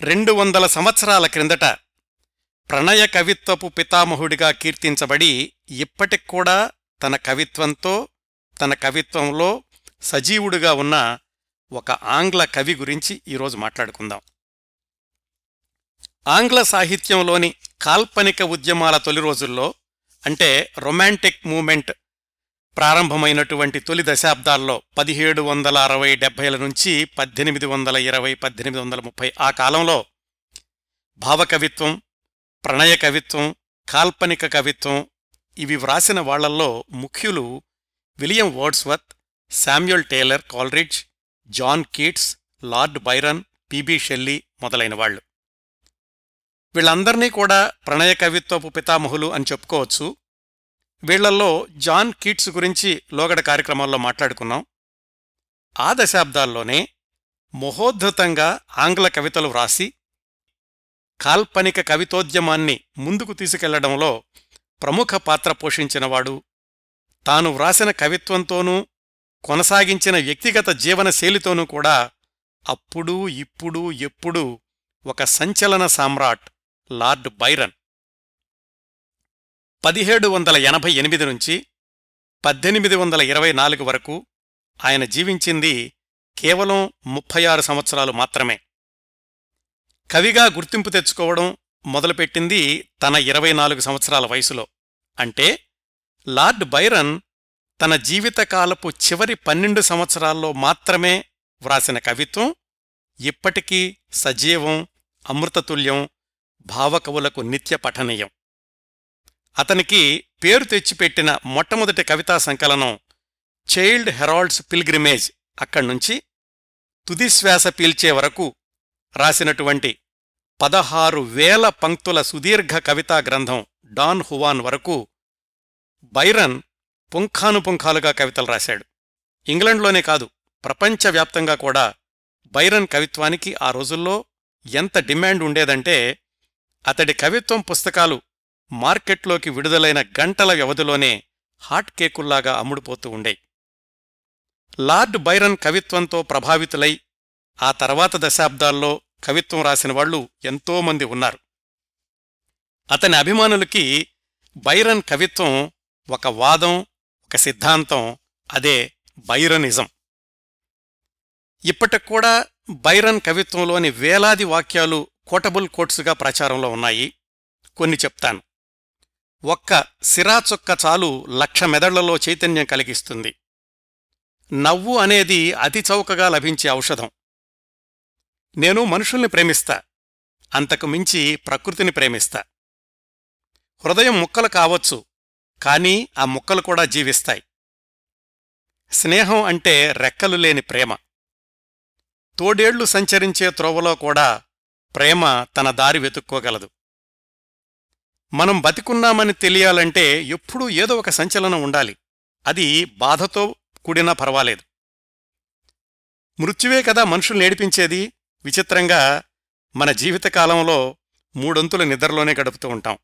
రెండు వందల సంవత్సరాల క్రిందట ప్రణయ కవిత్వపు పితామహుడిగా కీర్తించబడి ఇప్పటికూడా తన కవిత్వంతో తన కవిత్వంలో సజీవుడుగా ఉన్న ఒక ఆంగ్ల కవి గురించి ఈరోజు మాట్లాడుకుందాం. ఆంగ్ల సాహిత్యంలోని కాల్పనిక ఉద్యమాల తొలి రోజుల్లో అంటే రొమాంటిక్ మూమెంట్ ప్రారంభమైనటువంటి తొలి దశాబ్దాల్లో పదిహేడు వందల అరవై డెబ్బైల నుంచి పద్దెనిమిది వందల ఇరవై పద్దెనిమిది వందల ముప్పై ఆ కాలంలో భావకవిత్వం ప్రణయ కవిత్వం కాల్పనిక కవిత్వం ఇవి వ్రాసిన వాళ్ళల్లో ముఖ్యులు William Wordsworth Samuel Taylor Coleridge John Keats Lord Byron PB Shelley మొదలైన వాళ్ళు. వీళ్ళందర్నీ కూడా ప్రణయ కవిత్వపు పితామహులు అని చెప్పుకోవచ్చు. వీళ్ళల్లో జాన్ కీట్స్ గురించి లోగడ కార్యక్రమాల్లో మాట్లాడుకున్నాం. ఆ దశాబ్దాల్లోనే మహోద్ధతంగా ఆంగ్ల కవితలు వ్రాసి కాల్పనిక కవితోద్యమాన్ని ముందుకు తీసుకెళ్ళడంలో ప్రముఖ పాత్ర పోషించినవాడు తాను వ్రాసిన కవిత్వంతోనూ కొనసాగించిన వ్యక్తిగత జీవనశైలితోనూ కూడా అప్పుడు ఇప్పుడు ఎప్పుడూ ఒక సంచలన సామ్రాట్ లార్డ్ బైరన్. పదిహేడు వందల ఎనభై ఎనిమిది నుంచి పద్దెనిమిది వందల ఇరవై నాలుగు వరకు ఆయన జీవించింది కేవలం ముప్పై ఆరు సంవత్సరాలు మాత్రమే. కవిగా గుర్తింపు తెచ్చుకోవడం మొదలుపెట్టింది తన ఇరవై నాలుగు సంవత్సరాల వయసులో. అంటే లార్డ్ బైరన్ తన జీవితకాలపు చివరి పన్నెండు సంవత్సరాల్లో మాత్రమే వ్రాసిన కవిత్వం ఇప్పటికీ సజీవం అమృతతుల్యం భావకవులకు నిత్య పఠనీయం. అతనికి పేరు తెచ్చిపెట్టిన మొట్టమొదటి కవితా సంకలనం చైల్డ్ హెరాల్డ్స్ పిల్గ్రిమేజ్ అక్కడ్నుంచి తుదిశ్వాస పీల్చే వరకు రాసినటువంటి పదహారు వేల పంక్తుల సుదీర్ఘ కవితా గ్రంథం డాన్ హువాన్ వరకు బైరన్ పుంఖానుపుంఖాలుగా కవితలు రాశాడు. ఇంగ్లండ్లోనే కాదు ప్రపంచవ్యాప్తంగా కూడా బైరన్ కవిత్వానికి ఆ రోజుల్లో ఎంత డిమాండ్ ఉండేదంటే అతడి కవిత్వం పుస్తకాలు మార్కెట్లోకి విడుదలైన గంటల వ్యవధిలోనే హాట్ కేకుల్లాగా అమ్ముడుపోతూ ఉండే. లార్డ్ బైరన్ కవిత్వంతో ప్రభావితులై ఆ తర్వాత దశాబ్దాల్లో కవిత్వం రాసిన వాళ్ళు ఎంతోమంది ఉన్నారు. అతని అభిమానులకి బైరన్ కవిత్వం ఒక వాదం ఒక సిద్ధాంతం అదే బైరనిజం. ఇప్పటికూడా బైరన్ కవిత్వంలోని వేలాది వాక్యాలు కోటబుల్ కోట్సుగా ప్రచారంలో ఉన్నాయి. కొన్ని చెప్తాను. ఒక్క సిరాచొక్క చాలు లక్ష మెదళ్ళలో చైతన్యం కలిగిస్తుంది. నవ్వు అనేది అతి చౌకగా లభించే ఔషధం. నేను మనుషుల్ని ప్రేమిస్తా. అంతకు మించి ప్రకృతిని ప్రేమిస్తా. హృదయం ముక్కలు కావచ్చు కానీ ఆ ముక్కలు కూడా జీవిస్తాయి. స్నేహం అంటే రెక్కలు లేని ప్రేమ. తోడేళ్ళు సంచరించే త్రోవలో కూడా ప్రేమ తన దారి వెతుక్కోగలదు. మనం బతికున్నామని తెలియాలంటే ఎప్పుడూ ఏదో ఒక సంచలనం ఉండాలి. అది బాధతో కూడినా పర్వాలేదు. మృత్యువే కదా మనుషుల్ని ఏడిపించేది? విచిత్రంగా మన జీవితకాలంలో మూడొంతుల నిద్రలోనే గడుపుతూ ఉంటాం.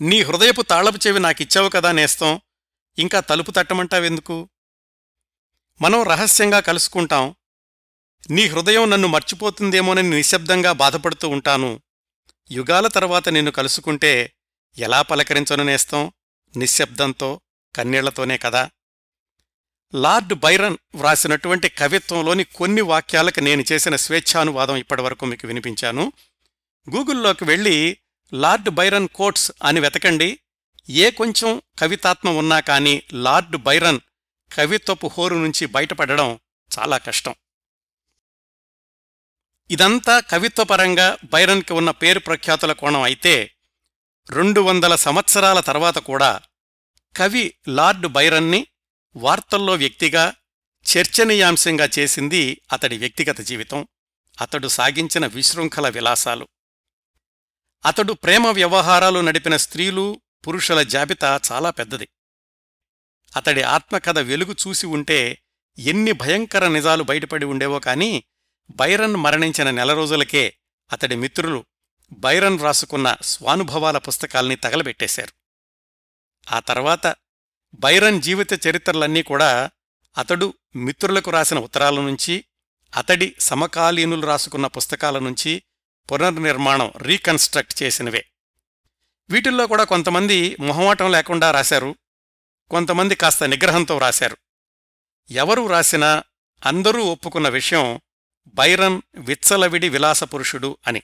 నీ హృదయపు తాళపు చెవి నాకిచ్చావు కదా నేస్తం ఇంకా తలుపు తట్టమంటావెందుకు? మనం రహస్యంగా కలుసుకుంటాం. నీ హృదయం నన్ను మర్చిపోతుందేమోనని నిశ్శబ్దంగా బాధపడుతూ ఉంటాను. యుగాల తర్వాత నిన్ను కలుసుకుంటే ఎలా పలకరించను నేస్తం? నిశ్శబ్దంతో కన్నీళ్ళతోనే కదా? లార్డ్ బైరన్ వ్రాసినటువంటి కవిత్వంలోని కొన్ని వాక్యాలకు నేను చేసిన స్వేచ్ఛానువాదం ఇప్పటివరకు మీకు వినిపించాను. గూగుల్లోకి వెళ్ళి లార్డ్ బైరన్ కోట్స్ అని వెతకండి. ఏ కొంచెం కవితాత్మ ఉన్నా కానీ లార్డ్ బైరన్ కవిత్వపు హోరు నుంచి బయటపడడం చాలా కష్టం. ఇదంతా కవిత్వపరంగా బైరన్కి ఉన్న పేరు ప్రఖ్యాతుల కోణం అయితే రెండు వందల సంవత్సరాల తర్వాత కూడా కవి లార్డ్ బైరన్ని వార్తల్లో వ్యక్తిగా చర్చనీయాంశంగా చేసింది అతడి వ్యక్తిగత జీవితం. అతడు సాగించిన విశృంఖల విలాసాలు. అతడు ప్రేమ వ్యవహారాలు నడిపిన స్త్రీలు పురుషుల జాబితా చాలా పెద్దది. అతడి ఆత్మకథ వెలుగు చూసి ఉంటే ఎన్ని భయంకర నిజాలు బయటపడి ఉండేవో కానీ బైరన్ మరణించిన నెల రోజులకే అతడి మిత్రులు బైరన్ రాసుకున్న స్వానుభవాల పుస్తకాల్ని తగలబెట్టేశారు. ఆ తర్వాత బైరన్ జీవిత చరిత్రలన్నీ కూడా అతడు మిత్రులకు రాసిన ఉత్తరాల నుంచి అతడి సమకాలీనులు రాసుకున్న పుస్తకాల నుంచి పునర్నిర్మాణం రీకన్స్ట్రక్ట్ చేసినవే. వీటిల్లో కూడా కొంతమంది మొహమాటం లేకుండా రాశారు కొంతమంది కాస్త నిగ్రహంతో రాశారు. ఎవరు రాసినా అందరూ ఒప్పుకున్న విషయం బైరన్ విత్సలవిడి విలాసపురుషుడు అని.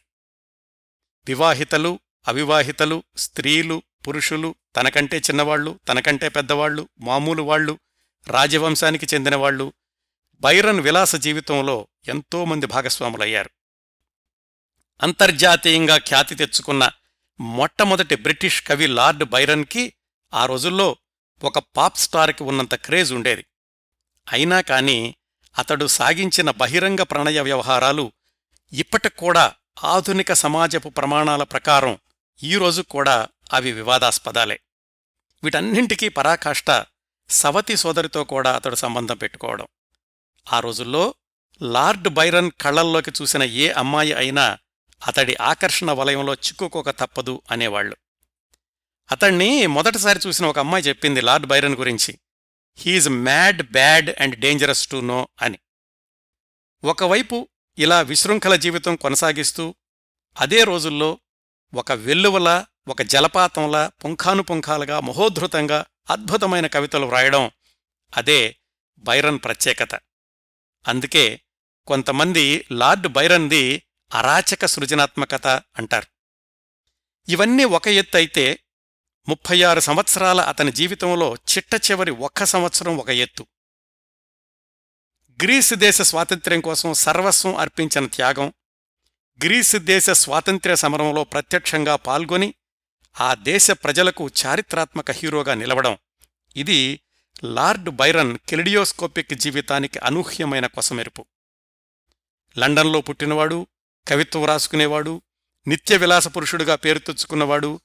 వివాహితలు అవివాహితలు స్త్రీలు పురుషులు తనకంటే చిన్నవాళ్ళు తనకంటే పెద్దవాళ్ళు మామూలు వాళ్ళు రాజవంశానికి చెందినవాళ్ళు బైరన్ విలాస జీవితంలో ఎంతోమంది భాగస్వాములయ్యారు. అంతర్జాతీయంగా ఖ్యాతి తెచ్చుకున్న మొట్టమొదటి బ్రిటిష్ కవి లార్డ్ బైరన్కి ఆ రోజుల్లో ఒక పాప్ స్టార్కి ఉన్నంత క్రేజ్ ఉండేది. అయినా కాని అతడు సాగించిన బహిరంగ ప్రణయ వ్యవహారాలు ఇప్పటికూడా ఆధునిక సమాజపు ప్రమాణాల ప్రకారం ఈరోజు కూడా అవి వివాదాస్పదాలే. వీటన్నింటికీ పరాకాష్ట సవతి సోదరితో కూడా అతడు సంబంధం పెట్టుకోవడం. ఆ రోజుల్లో లార్డ్ బైరన్ కళ్ళల్లోకి చూసిన ఏ అమ్మాయి అయినా అతడి ఆకర్షణ వలయంలో చిక్కుకోక తప్పదు అనేవాళ్ళు అతణ్ణి మొదటిసారి చూసిన ఒక అమ్మాయి చెప్పింది లార్డ్ బైరన్ గురించి. He's mad bad and dangerous to know అని. ఒకవైపు ఇలా విశృంఖల జీవితం కొనసాగిస్తూ అదే రోజుల్లో ఒక వెల్లువలా ఒక జలపాతంలా పుంఖానుపుంఖాలుగా మహోద్ధృతంగా అద్భుతమైన కవితలు వ్రాయడం అదే బైరన్ ప్రత్యేకత. అందుకే కొంతమంది లార్డ్ బైరన్ది అరాచక సృజనాత్మకత అంటారు. ఇవన్నీ ఒక ఎత్తు అయితే ముప్పై ఆరు సంవత్సరాల అతని జీవితంలో చిట్ట చివరి ఒక్క సంవత్సరం ఒక ఎత్తు. గ్రీసు దేశ స్వాతంత్ర్యం కోసం సర్వస్వం అర్పించిన త్యాగం గ్రీసు దేశ స్వాతంత్ర్య సమరంలో ప్రత్యక్షంగా పాల్గొని ఆ దేశ ప్రజలకు చారిత్రాత్మక హీరోగా నిలవడం ఇది లార్డ్ బైరన్ కెలిడియోస్కోపిక్ జీవితానికి అనూహ్యమైన కొసమెరుపు. లండన్లో పుట్టినవాడు కవిత్వం రాసుకునేవాడు నిత్య విలాస పురుషుడుగా పేరు తెచ్చుకున్నవాడు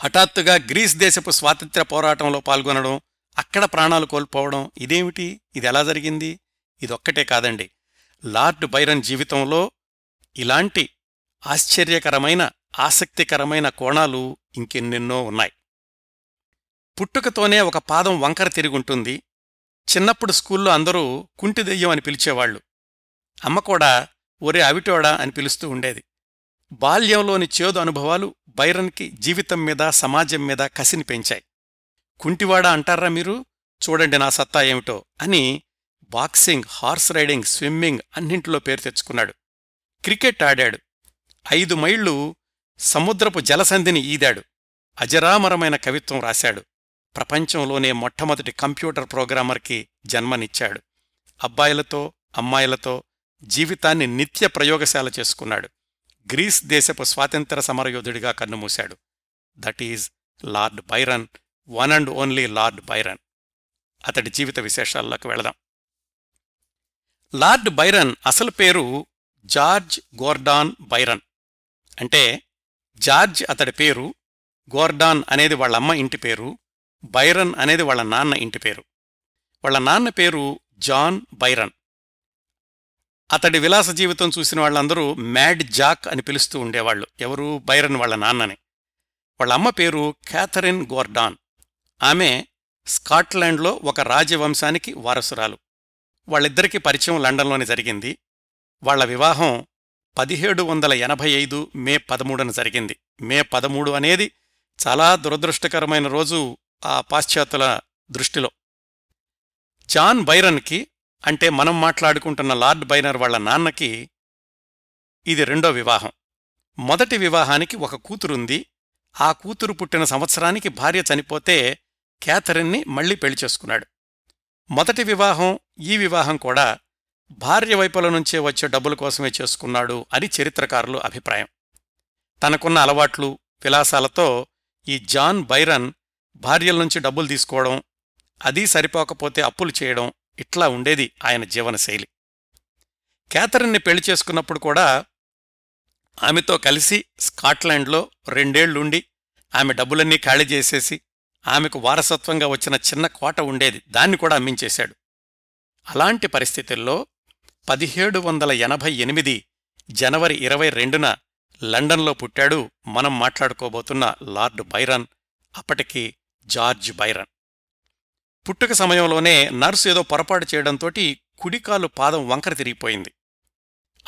హఠాత్తుగా గ్రీస్ దేశపు స్వాతంత్ర్య పోరాటంలో పాల్గొనడం అక్కడ ప్రాణాలు కోల్పోవడం ఇదేమిటి? ఇది ఎలా జరిగింది? ఇదొక్కటే కాదండి. లార్డ్ బైరన్ జీవితంలో ఇలాంటి ఆశ్చర్యకరమైన ఆసక్తికరమైన కోణాలు ఇంకెన్నెన్నో ఉన్నాయి. పుట్టుకతోనే ఒక పాదం వంకర తిరుగుంటుంది చిన్నప్పుడు స్కూల్లో అందరూ కుంటి దెయ్యం అని పిలిచేవాళ్ళు అమ్మ కూడా ఒరే అవిటోడా అని పిలుస్తూ ఉండేది. బాల్యంలోని చేదు అనుభవాలు బైరన్కి జీవితం మీద సమాజం మీద కసిని పెంచాయి. కుంటివాడా అంటారా మీరు? చూడండి నా సత్తా ఏమిటో అని బాక్సింగ్ హార్స్ రైడింగ్ స్విమ్మింగ్ అన్నింటిలో పేరు తెచ్చుకున్నాడు. క్రికెట్ ఆడాడు. ఐదు మైళ్ళు సముద్రపు జలసంధిని ఈదాడు. అజరామరమైన కవిత్వం రాశాడు. ప్రపంచంలోనే మొట్టమొదటి కంప్యూటర్ ప్రోగ్రామర్కి జన్మనిచ్చాడు. అబ్బాయిలతో అమ్మాయిలతో జీవితాన్ని నిత్య ప్రయోగశాల చేసుకున్నాడు. గ్రీస్ దేశపు స్వాతంత్ర సమరయోధుడిగా కన్నుమూశాడు. That is Lord Byron one and only Lord Byron అతడి జీవిత విశేషాల్లోకి వెళదాం. లార్డ్ బైరన్ అసలు పేరు జార్జ్ గోర్డాన్ బైరన్ అంటే జార్జ్ అతడి పేరు గోర్డాన్ అనేది వాళ్ళ అమ్మ ఇంటి పేరు బైరన్ అనేది వాళ్ళ నాన్న ఇంటి పేరు. వాళ్ళ నాన్న పేరు జాన్ బైరన్ అతడి విలాస జీవితం చూసిన వాళ్ళందరూ మ్యాడ్ జాక్ అని పిలుస్తూ ఉండేవాళ్ళు. ఎవరు? బైరన్ వాళ్ళ నాన్నని. వాళ్ళ అమ్మ పేరు క్యాథరిన్ గోర్డాన్. ఆమె స్కాట్లాండ్లో ఒక రాజవంశానికి వారసురాలు. వాళ్ళిద్దరికీ పరిచయం లండన్లోనే జరిగింది. వాళ్ళ వివాహం పదిహేడు వందల ఎనభై ఐదు మే పదమూడున జరిగింది. మే పదమూడు అనేది చాలా దురదృష్టకరమైన రోజు ఆ పాశ్చాత్యుల దృష్టిలో. జాన్ బైరన్కి అంటే మనం మాట్లాడుకుంటున్న లార్డ్ బైనర్ వాళ్ళ నాన్నకి ఇది రెండో వివాహం. మొదటి వివాహానికి ఒక కూతురుంది. ఆ కూతురు పుట్టిన సంవత్సరానికి భార్య చనిపోతే క్యాథరిన్ని మళ్ళీ పెళ్ళి చేసుకున్నాడు. మొదటి వివాహం ఈ వివాహం కూడా భార్య వైపుల నుంచే వచ్చే డబ్బుల కోసమే చేసుకున్నాడు అని చరిత్రకారులు అభిప్రాయం. తనకున్న అలవాట్లు విలాసాలతో ఈ జాన్ బైరన్ భార్యల నుంచి డబ్బులు తీసుకోవడం అదీ సరిపోకపోతే అప్పులు చేయడం ఇట్లా ఉండేది ఆయన జీవనశైలి. క్యాథరిన్ని పెళ్ళి చేసుకున్నప్పుడు కూడా ఆమెతో కలిసి స్కాట్లాండ్లో రెండేళ్ళుండి ఆమె డబ్బులన్నీ ఖాళీ చేసేసి ఆమెకు వారసత్వంగా వచ్చిన చిన్న కోట ఉండేది. దాన్ని కూడా అమ్మించేశాడు. అలాంటి పరిస్థితుల్లో పదిహేడు వందల ఎనభై ఎనిమిది జనవరి ఇరవై రెండున లండన్లో పుట్టాడు. మనం మాట్లాడుకోబోతున్న లార్డ్ బైరన్ అప్పటికి జార్జ్ బైరన్. పుట్టుక సమయంలోనే నర్సు ఏదో పొరపాటు చేయడంతోటి కుడికాలు పాదం వంకర తిరిగిపోయింది.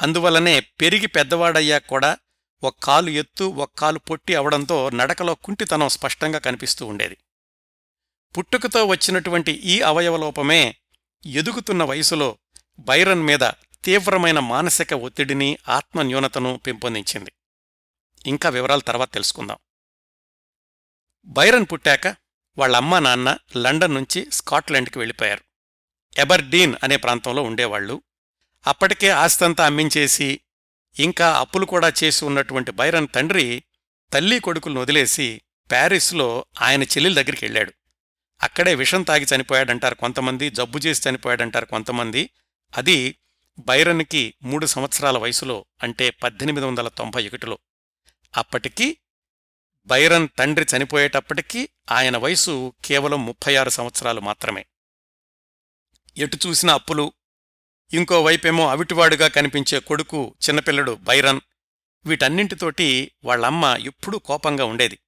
అందువల్లనే పెరిగి పెద్దవాడయ్యాక కూడా ఒక కాలు ఎత్తు ఒక కాలు పొట్టి అవడంతో నడకలో కుంటితనం స్పష్టంగా కనిపిస్తూ ఉండేది. పుట్టుకతో వచ్చినటువంటి ఈ అవయవలోపమే ఎదుగుతున్న వయసులో బైరన్ మీద తీవ్రమైన మానసిక ఒత్తిడిని ఆత్మన్యూనతను పెంపొందించింది. ఇంకా వివరాలు తర్వాత తెలుసుకుందాం. బైరన్ పుట్టాక వాళ్ళ అమ్మా నాన్న లండన్ నుంచి స్కాట్లాండ్కి వెళ్ళిపోయారు. ఎబర్డీన్ అనే ప్రాంతంలో ఉండేవాళ్ళు అప్పటికే ఆస్తంతా అమ్మించేసి ఇంకా అప్పులు కూడా చేసి ఉన్నటువంటి బైరన్ తండ్రి తల్లి కొడుకులను వదిలేసి ప్యారిస్లో ఆయన చెల్లెల దగ్గరికి వెళ్ళాడు. అక్కడే విషం తాగి చనిపోయాడంటారు కొంతమంది జబ్బు చేసి చనిపోయాడంటారు కొంతమంది. అది బైరన్కి మూడు సంవత్సరాల వయసులో అంటే పద్దెనిమిది వందల తొంభై ఒకటిలో. అప్పటికి బైరన్ తండ్రి చనిపోయేటప్పటికీ ఆయన వయసు కేవలం ముప్పై ఆరు సంవత్సరాలు మాత్రమే. ఎటు చూసిన అప్పులు ఇంకోవైపేమో అవిటివాడుగా కనిపించే కొడుకు చిన్నపిల్లడు బైరన్ వీటన్నింటితోటి వాళ్ళమ్మ ఎప్పుడూ కోపంగా ఉండేది.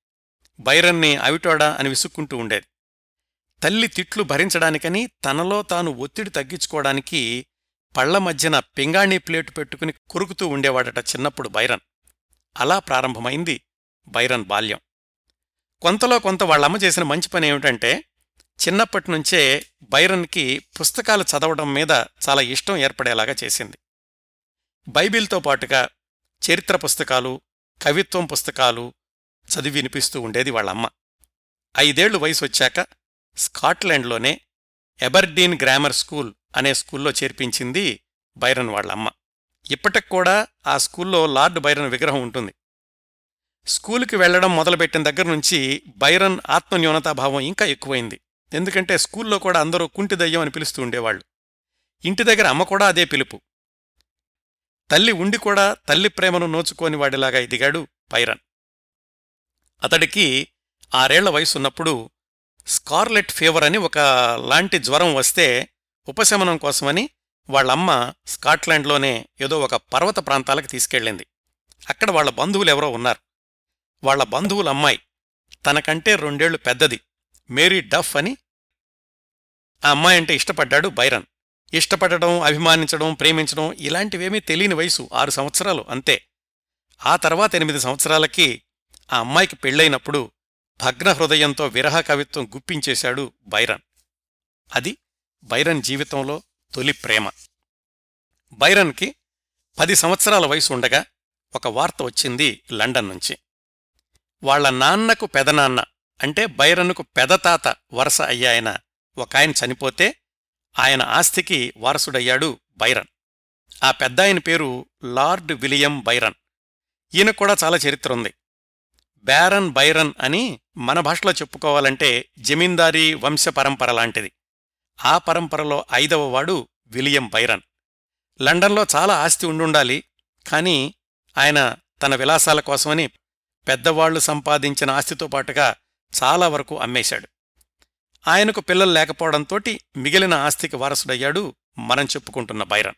బైరన్ని అవిటోడా అని విసుక్కుంటూ ఉండేది. తల్లి తిట్లు భరించడానికని తనలో తాను ఒత్తిడి తగ్గించుకోవడానికి పళ్ళ మధ్యన పింగాణీ ప్లేటు పెట్టుకుని కొరుకుతూ ఉండేవాడట చిన్నప్పుడు బైరన్. అలా ప్రారంభమైంది బైరన్ బాల్యం. కొంతలో కొంత వాళ్ళమ్మ చేసిన మంచి పని ఏమిటంటే చిన్నప్పటినుంచే బైరన్కి పుస్తకాలు చదవడం మీద చాలా ఇష్టం ఏర్పడేలాగా చేసింది. బైబిల్తో పాటుగా చరిత్ర పుస్తకాలు కవిత్వం పుస్తకాలు చదివి వినిపిస్తూ ఉండేది వాళ్ళమ్మ. ఐదేళ్ళు వయసు వచ్చాక స్కాట్లాండ్లోనే ఎబర్డీన్ గ్రామర్ స్కూల్ అనే స్కూల్లో చేర్పించింది బైరన్ వాళ్ళమ్మ. ఇప్పటికి కూడా ఆ స్కూల్లో లార్డ్ బైరన్ విగ్రహం ఉంటుంది. స్కూలుకి వెళ్ళడం మొదలుపెట్టిన దగ్గర నుంచి బైరన్ ఆత్మన్యూనతాభావం ఇంకా ఎక్కువైంది. ఎందుకంటే స్కూల్లో కూడా అందరూ కుంటి దయ్యం అని పిలుస్తూ ఉండేవాళ్ళు ఇంటి దగ్గర అమ్మ కూడా అదే పిలుపు. తల్లి ఉండి కూడా తల్లి ప్రేమను నోచుకోని వాడిలాగా ఎదిగాడు బైరన్. అతడికి ఆరేళ్ళ వయసున్నప్పుడు స్కార్లెట్ ఫీవర్ అని ఒక లాంటి జ్వరం వస్తే ఉపశమనం కోసమని వాళ్ళమ్మ స్కాట్లాండ్లోనే ఏదో ఒక పర్వత ప్రాంతాలకు తీసుకెళ్ళింది. అక్కడ వాళ్ళ బంధువులు ఎవరో ఉన్నారు. వాళ్ళ బంధువుల అమ్మాయి. తనకంటే రెండేళ్ళు పెద్దది. మేరీ డఫ్ అని ఆ అమ్మాయి అంటే ఇష్టపడ్డాడు బైరన్. ఇష్టపడడం అభిమానించడం ప్రేమించడం ఇలాంటివేమీ తెలియని వయసు ఆరు సంవత్సరాలు అంతే. ఆ తర్వాత ఎనిమిది సంవత్సరాలకి ఆ అమ్మాయికి పెళ్ళైనప్పుడు భగ్న హృదయంతో విరహ కవిత్వం గుప్పించేశాడు బైరన్. అది బైరన్ జీవితంలో తొలి ప్రేమ. బైరన్కి పది సంవత్సరాల వయసు ఉండగా ఒక వార్త వచ్చింది లండన్ నుంచి. వాళ్ళ నాన్నకు పెదనాన్న అంటే బైరన్కు పెదతాత వరస అయ్యాయన ఒక ఆయన చనిపోతే ఆయన ఆస్తికి వారసుడయ్యాడు బైరన్. ఆ పెద్దాయన పేరు లార్డ్ విలియం బైరన్. ఈయన కూడా చాలా చరిత్ర ఉంది బ్యారన్ బైరన్ అని మన భాషలో చెప్పుకోవాలంటే జమీందారీ వంశ పరంపర లాంటిది. ఆ పరంపరలో ఐదవ వాడు విలియం బైరన్. లండన్లో చాలా ఆస్తి ఉండుండాలి కాని ఆయన తన విలాసాల కోసమని పెద్దవాళ్ళు సంపాదించిన ఆస్తితో పాటుగా చాలా వరకు అమ్మేశాడు. ఆయనకు పిల్లలు లేకపోవడంతోటి మిగిలిన ఆస్తికి వారసుడయ్యాడు మనం చెప్పుకుంటున్న బైరన్.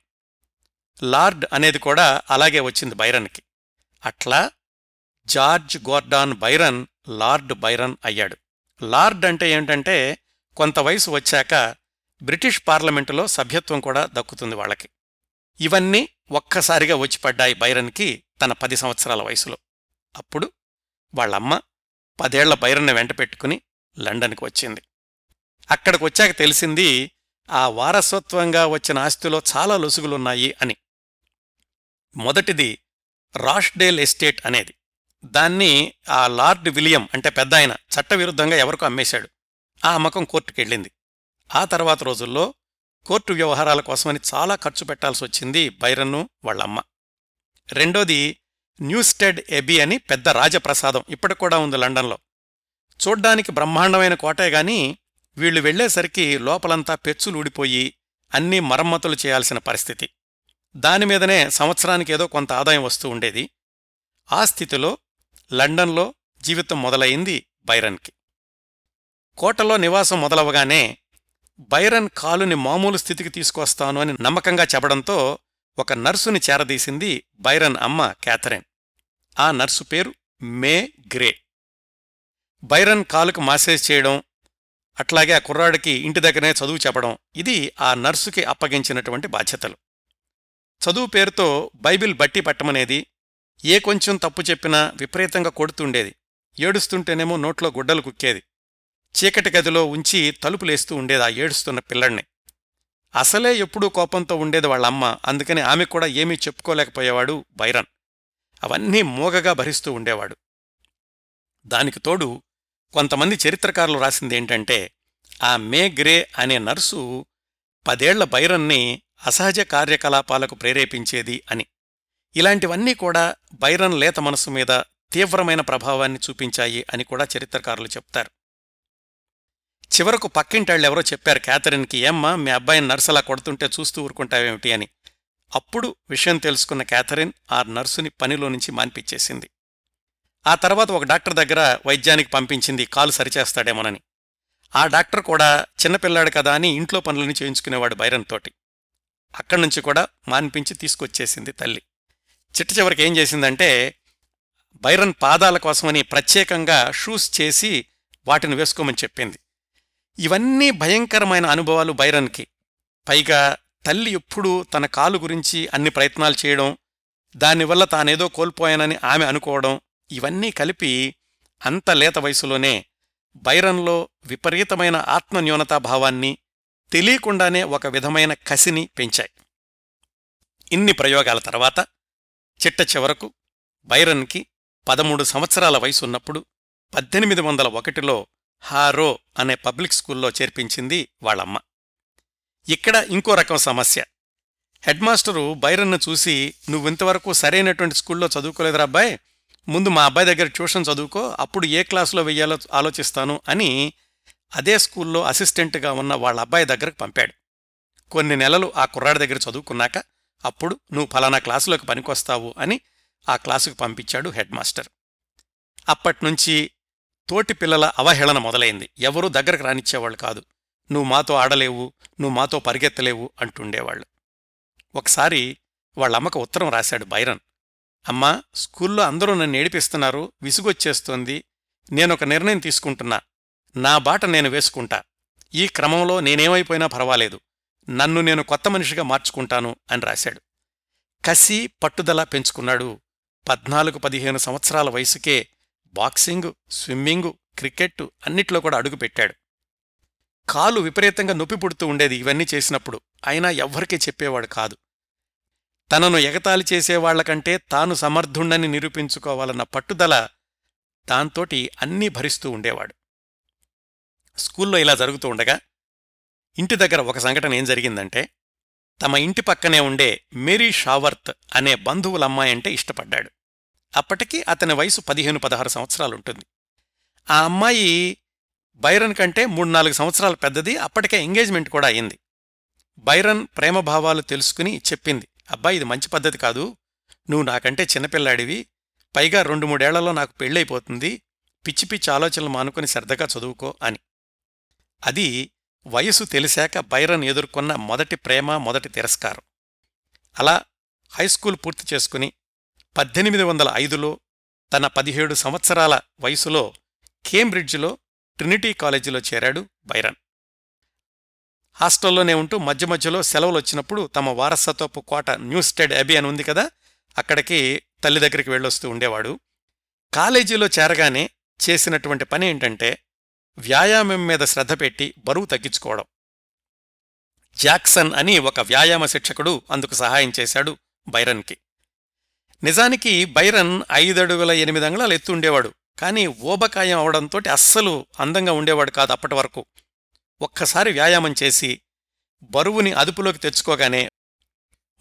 లార్డ్ అనేది కూడా అలాగే వచ్చింది బైరన్కి. అట్లా George Gordon Byron Lord Byron అయ్యాడు. లార్డ్ అంటే ఏంటంటే కొంత వయసు వచ్చాక బ్రిటిష్ పార్లమెంటులో సభ్యత్వం కూడా దక్కుతుంది వాళ్ళకి. ఇవన్నీ ఒక్కసారిగా వచ్చిపడ్డాయి బైరన్కి తన పది సంవత్సరాల వయసులో. అప్పుడు వాళ్ళమ్మ పదేళ్ళ బైరన్ని వెంట పెట్టుకుని లండన్కి వచ్చింది. అక్కడికి వచ్చాక తెలిసింది ఆ వారసత్వంగా వచ్చిన ఆస్తిలో చాలా లొసుగులున్నాయి అని. మొదటిది రాష్డేల్ ఎస్టేట్ అనేది. దాన్ని ఆ లార్డ్ విలియం అంటే పెద్దాయన చట్టవిరుద్ధంగా ఎవరికో అమ్మేశాడు. ఆ అమ్మకం కోర్టుకెళ్ళింది. ఆ తర్వాత రోజుల్లో కోర్టు వ్యవహారాల కోసమని చాలా ఖర్చు పెట్టాల్సి వచ్చింది బైరన్ను వాళ్ళమ్మ. రెండోది న్యూస్టెడ్ ఎబీ అని పెద్ద రాజప్రసాదం ఇప్పటికి కూడా ఉంది లండన్లో. చూడ్డానికి బ్రహ్మాండమైన కోటే గాని వీళ్ళు వెళ్ళేసరికి లోపలంతా పెచ్చులు ఊడిపోయి అన్నీ మరమ్మతులు చేయాల్సిన పరిస్థితి. దానిమీదనే సంవత్సరానికి ఏదో కొంత ఆదాయం వస్తూ ఉండేది. ఆ స్థితిలో లండన్లో జీవితం మొదలయింది బైరన్కి. కోటలో నివాసం మొదలవగానే బైరన్ కాలుని మామూలు స్థితికి తీసుకొస్తాను అని నమ్మకంగా చెప్పడంతో ఒక నర్సుని చేరదీసింది బైరన్ అమ్మ క్యాథరిన్. ఆ నర్సు పేరు మే గ్రే. బైరన్ కాలుకు మాసేజ్ చేయడం అట్లాగే ఆ కుర్రాడికి ఇంటి దగ్గరనే చదువు చెప్పడం ఇది ఆ నర్సుకి అప్పగించినటువంటి బాధ్యతలు. చదువు పేరుతో బైబిల్ బట్టి పట్టమనేది ఏ కొంచెం తప్పు చెప్పినా విపరీతంగా కొడుతుండేది ఏడుస్తుంటేనేమో నోట్లో గుడ్డలు కుక్కేది చీకటి గదిలో ఉంచి తలుపులేస్తూ ఉండేది ఆ ఏడుస్తున్న పిల్లణ్ణి. అసలే ఎప్పుడూ కోపంతో ఉండేది వాళ్ళమ్మ. అందుకని ఆమె కూడా ఏమీ చెప్పుకోలేకపోయేవాడు బైరన్. అవన్నీ మూగగా భరిస్తూ ఉండేవాడు. దానికి తోడు కొంతమంది చరిత్రకారులు రాసిందేంటంటే ఆ మే గ్రే అనే నర్సు పదేళ్ళ బైరన్ని అసహజ కార్యకలాపాలకు ప్రేరేపించేది అని. ఇలాంటివన్నీ కూడా బైరన్ లేత మనసు మీద తీవ్రమైన ప్రభావాన్ని చూపించాయి అని కూడా చరిత్రకారులు చెప్తారు. చివరకు పక్కింటాళ్ళెవరో చెప్పారు క్యాథరిన్కి ఏమ్మా మీ అబ్బాయిని నర్సలా కొడుతుంటే చూస్తూ ఊరుకుంటావేమిటి? అని. అప్పుడు విషయం తెలుసుకున్న క్యాథరిన్ ఆ నర్సుని పనిలో నుంచి మాన్పిచ్చేసింది ఆ తర్వాత ఒక డాక్టర్ దగ్గర వైద్యానికి పంపించింది కాలు సరిచేస్తాడేమోనని. ఆ డాక్టర్ కూడా చిన్నపిల్లాడు కదా అని ఇంట్లో పనులని చేయించుకునేవాడు బైరన్ తోటి. అక్కడి నుంచి కూడా మాన్పించి తీసుకొచ్చేసింది తల్లి. చిట్ట చివరికి ఏం చేసిందంటే బైరన్ పాదాల కోసమని ప్రత్యేకంగా షూస్ చేసి వాటిని వేసుకోమని చెప్పింది. ఇవన్నీ భయంకరమైన అనుభవాలు బైరన్కి. పైగా తల్లి ఎప్పుడూ తన కాలు గురించి అన్ని ప్రయత్నాలు చేయడం దానివల్ల తానేదో కోల్పోయానని ఆమె అనుకోవడం ఇవన్నీ కలిపి అంత లేత వయసులోనే బైరన్లో విపరీతమైన ఆత్మన్యూనతాభావాన్ని తెలియకుండానే ఒక విధమైన కసిని పెంచాయి. ఇన్ని ప్రయోగాల తర్వాత చిట్ట చివరకు బైరన్కి పదమూడు సంవత్సరాల వయసున్నప్పుడు పద్దెనిమిది వందల ఒకటిలో హారో అనే పబ్లిక్ స్కూల్లో చేర్పించింది వాళ్ళమ్మ. ఇక్కడ ఇంకో రకం సమస్య. హెడ్మాస్టరు బైరన్ను చూసి నువ్వింతవరకు సరైనటువంటి స్కూల్లో చదువుకోలేదురా అబ్బాయి. ముందు మా అబ్బాయి దగ్గర ట్యూషన్ చదువుకో అప్పుడు ఏ క్లాసులో వెయ్యాలో ఆలోచిస్తాను అని అదే స్కూల్లో అసిస్టెంట్గా ఉన్న వాళ్ళ అబ్బాయి దగ్గరకు పంపాడు. కొన్ని నెలలు ఆ కుర్రాడి దగ్గర చదువుకున్నాక అప్పుడు నువ్వు ఫలానా క్లాసులోకి పనికొస్తావు అని ఆ క్లాసుకు పంపించాడు హెడ్ మాస్టర్. అప్పట్నుంచి తోటి పిల్లల అవహేళన మొదలైంది. ఎవరూ దగ్గరకు రానిచ్చేవాళ్ళు కాదు. నువ్వు మాతో ఆడలేవు నువ్వు మాతో పరిగెత్తలేవు అంటుండేవాళ్ళు. ఒకసారి వాళ్ళమ్మకు ఉత్తరం రాశాడు బైరన్. అమ్మా స్కూల్లో అందరూ నన్ను ఏడిపిస్తున్నారు విసుగొచ్చేస్తోంది. నేనొక నిర్ణయం తీసుకుంటున్నా. నా బాట నేను వేసుకుంటా. ఈ క్రమంలో నేనేమైపోయినా పర్వాలేదు. నన్ను నేను కొత్త మనిషిగా మార్చుకుంటాను అని రాశాడు. కసి పట్టుదల పెంచుకున్నాడు. పద్నాలుగు పదిహేను సంవత్సరాల వయసుకే బాక్సింగు స్విమ్మింగు క్రికెట్టు అన్నిట్లో కూడా అడుగుపెట్టాడు కాలు విపరీతంగా నొప్పి పుడుతూ ఉండేది ఇవన్నీ చేసినప్పుడు. అయినా ఎవ్వరికీ చెప్పేవాడు కాదు. తనను ఎగతాళి చేసేవాళ్ళకంటే తాను సమర్థుణ్ణని నిరూపించుకోవాలన్న పట్టుదల దాంతోటి అన్నీ భరిస్తూ ఉండేవాడు. స్కూల్లో ఇలా జరుగుతూ ఉండగా ఇంటి దగ్గర ఒక సంఘటన ఏం జరిగిందంటే తమ ఇంటి పక్కనే ఉండే మేరీ షావర్త్ అనే బంధువుల ఇష్టపడ్డాడు. అప్పటికి అతని వయసు పదిహేను పదహారు సంవత్సరాలు ఉంటుంది. ఆ అమ్మాయి బైరన్ కంటే మూడు నాలుగు సంవత్సరాలు పెద్దది అప్పటికే ఎంగేజ్మెంట్ కూడా అయింది. బైరన్ ప్రేమభావాలు తెలుసుకుని చెప్పింది అబ్బాయి ఇది మంచి పద్ధతి కాదు. నువ్వు నాకంటే చిన్నపిల్లాడివి. పైగా రెండు మూడేళ్ళలో నాకు పెళ్ళైపోతుంది. పిచ్చి పిచ్చి ఆలోచనలు మానుకుని శ్రద్ధగా చదువుకో అని. అది వయసు తెలిసాక బైరన్ ఎదుర్కొన్న మొదటి ప్రేమ మొదటి తిరస్కారం. అలా హైస్కూల్ పూర్తి చేసుకుని పద్దెనిమిది వందల ఐదులో తన పదిహేడు సంవత్సరాల వయసులో కేంబ్రిడ్జ్లో ట్రినిటీ కాలేజీలో చేరాడు బైరన్. హాస్టల్లోనే ఉంటూ మధ్య మధ్యలో సెలవులు వచ్చినప్పుడు తమ వారసత్వపు కోట న్యూస్టెడ్ అబీ అని ఉంది కదా అక్కడికి తల్లి దగ్గరికి వెళ్ళొస్తూ ఉండేవాడు. కాలేజీలో చేరగానే చేసినటువంటి పని ఏంటంటే వ్యాయామం మీద శ్రద్ధ పెట్టి బరువు తగ్గించుకోవడం. జాక్సన్ అని ఒక వ్యాయామ శిక్షకుడు అందుకు సహాయం చేశాడు బైరన్కి. నిజానికి బైరన్ ఐదడుగుల ఎనిమిది అంగుళాలు ఎత్తు ఉండేవాడు. కానీ ఊబకాయం అవడంతో అస్సలు అందంగా ఉండేవాడు కాదు అప్పటి వరకు. ఒక్కసారి వ్యాయామం చేసి బరువుని అదుపులోకి తెచ్చుకోగానే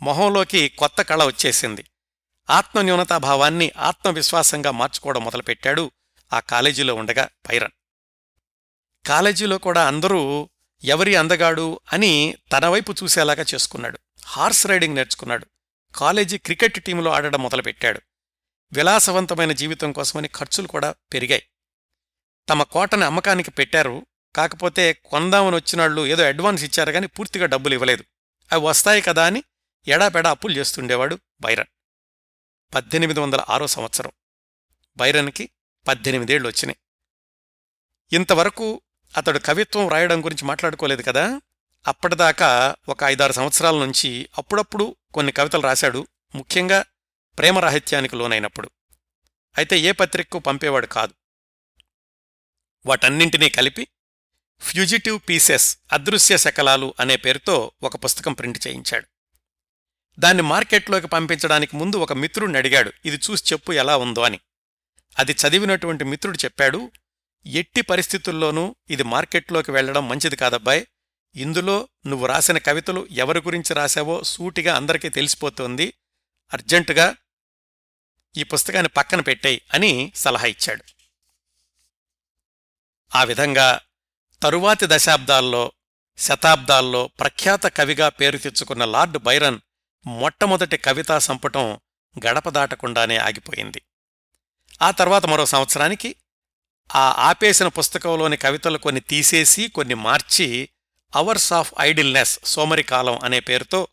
మొహంలోకి కొత్త కళ వచ్చేసింది. ఆత్మన్యూనతాభావాన్ని ఆత్మవిశ్వాసంగా మార్చుకోవడం మొదలుపెట్టాడు ఆ కాలేజీలో ఉండగా బైరన్. కాలేజీలో కూడా అందరూ ఎవరి అందగాడు అని తన వైపు చూసేలాగా చేసుకున్నాడు. హార్స్ రైడింగ్ నేర్చుకున్నాడు. కాలేజీ క్రికెట్ టీంలో ఆడడం మొదలుపెట్టాడు. విలాసవంతమైన జీవితం కోసమని ఖర్చులు కూడా పెరిగాయి. తమ కోటని అమ్మకానికి పెట్టారు. కాకపోతే కొందామని వచ్చినాళ్ళు ఏదో అడ్వాన్స్ ఇచ్చారు కానీ పూర్తిగా డబ్బులు ఇవ్వలేదు. అవి వస్తాయి కదా అని ఎడాపెడా అప్పులు చేస్తుండేవాడు బైరన్. పద్దెనిమిది వందల ఆరో సంవత్సరం. బైరన్కి పద్దెనిమిదేళ్ళు వచ్చినాయి. ఇంతవరకు అతడు కవిత్వం రాయడం గురించి మాట్లాడుకోలేదు కదా? అప్పటిదాకా ఒక ఐదారు సంవత్సరాల నుంచి అప్పుడప్పుడు కొన్ని కవితలు రాశాడు ముఖ్యంగా ప్రేమరాహిత్యానికి లోనైనప్పుడు. అయితే ఏ పత్రికకు పంపేవాడు కాదు. వాటన్నింటినీ కలిపి ఫ్యూజిటివ్ పీసెస్ అదృశ్య శకలాలు అనే పేరుతో ఒక పుస్తకం ప్రింట్ చేయించాడు. దాన్ని మార్కెట్లోకి పంపించడానికి ముందు ఒక మిత్రుడిని అడిగాడు ఇది చూసి చెప్పు ఎలా ఉందో అని. అది చదివినటువంటి మిత్రుడు చెప్పాడు ఎట్టి పరిస్థితుల్లోనూ ఇది మార్కెట్లోకి వెళ్ళడం మంచిది కాదబ్బాయ్. ఇందులో నువ్వు రాసిన కవితలు ఎవరి గురించి రాశావో సూటిగా అందరికీ తెలిసిపోతోంది. అర్జెంటుగా ఈ పుస్తకాన్ని పక్కన పెట్టాయి అని సలహా ఇచ్చాడు. ఆ విధంగా తరువాతి దశాబ్దాల్లో శతాబ్దాల్లో ప్రఖ్యాత కవిగా పేరు తెచ్చుకున్న లార్డ్ బైరన్ మొట్టమొదటి కవితా సంపుటం గడప దాటకుండానే ఆగిపోయింది. ఆ తర్వాత మరో సంవత్సరానికి ఆ ఆపేసిన పుస్తకంలోని కవితలు కొన్ని తీసేసి కొన్ని మార్చి అవర్స్ ఆఫ్ ఐడిల్నెస్ సోమరికాలం అనే పేరుతో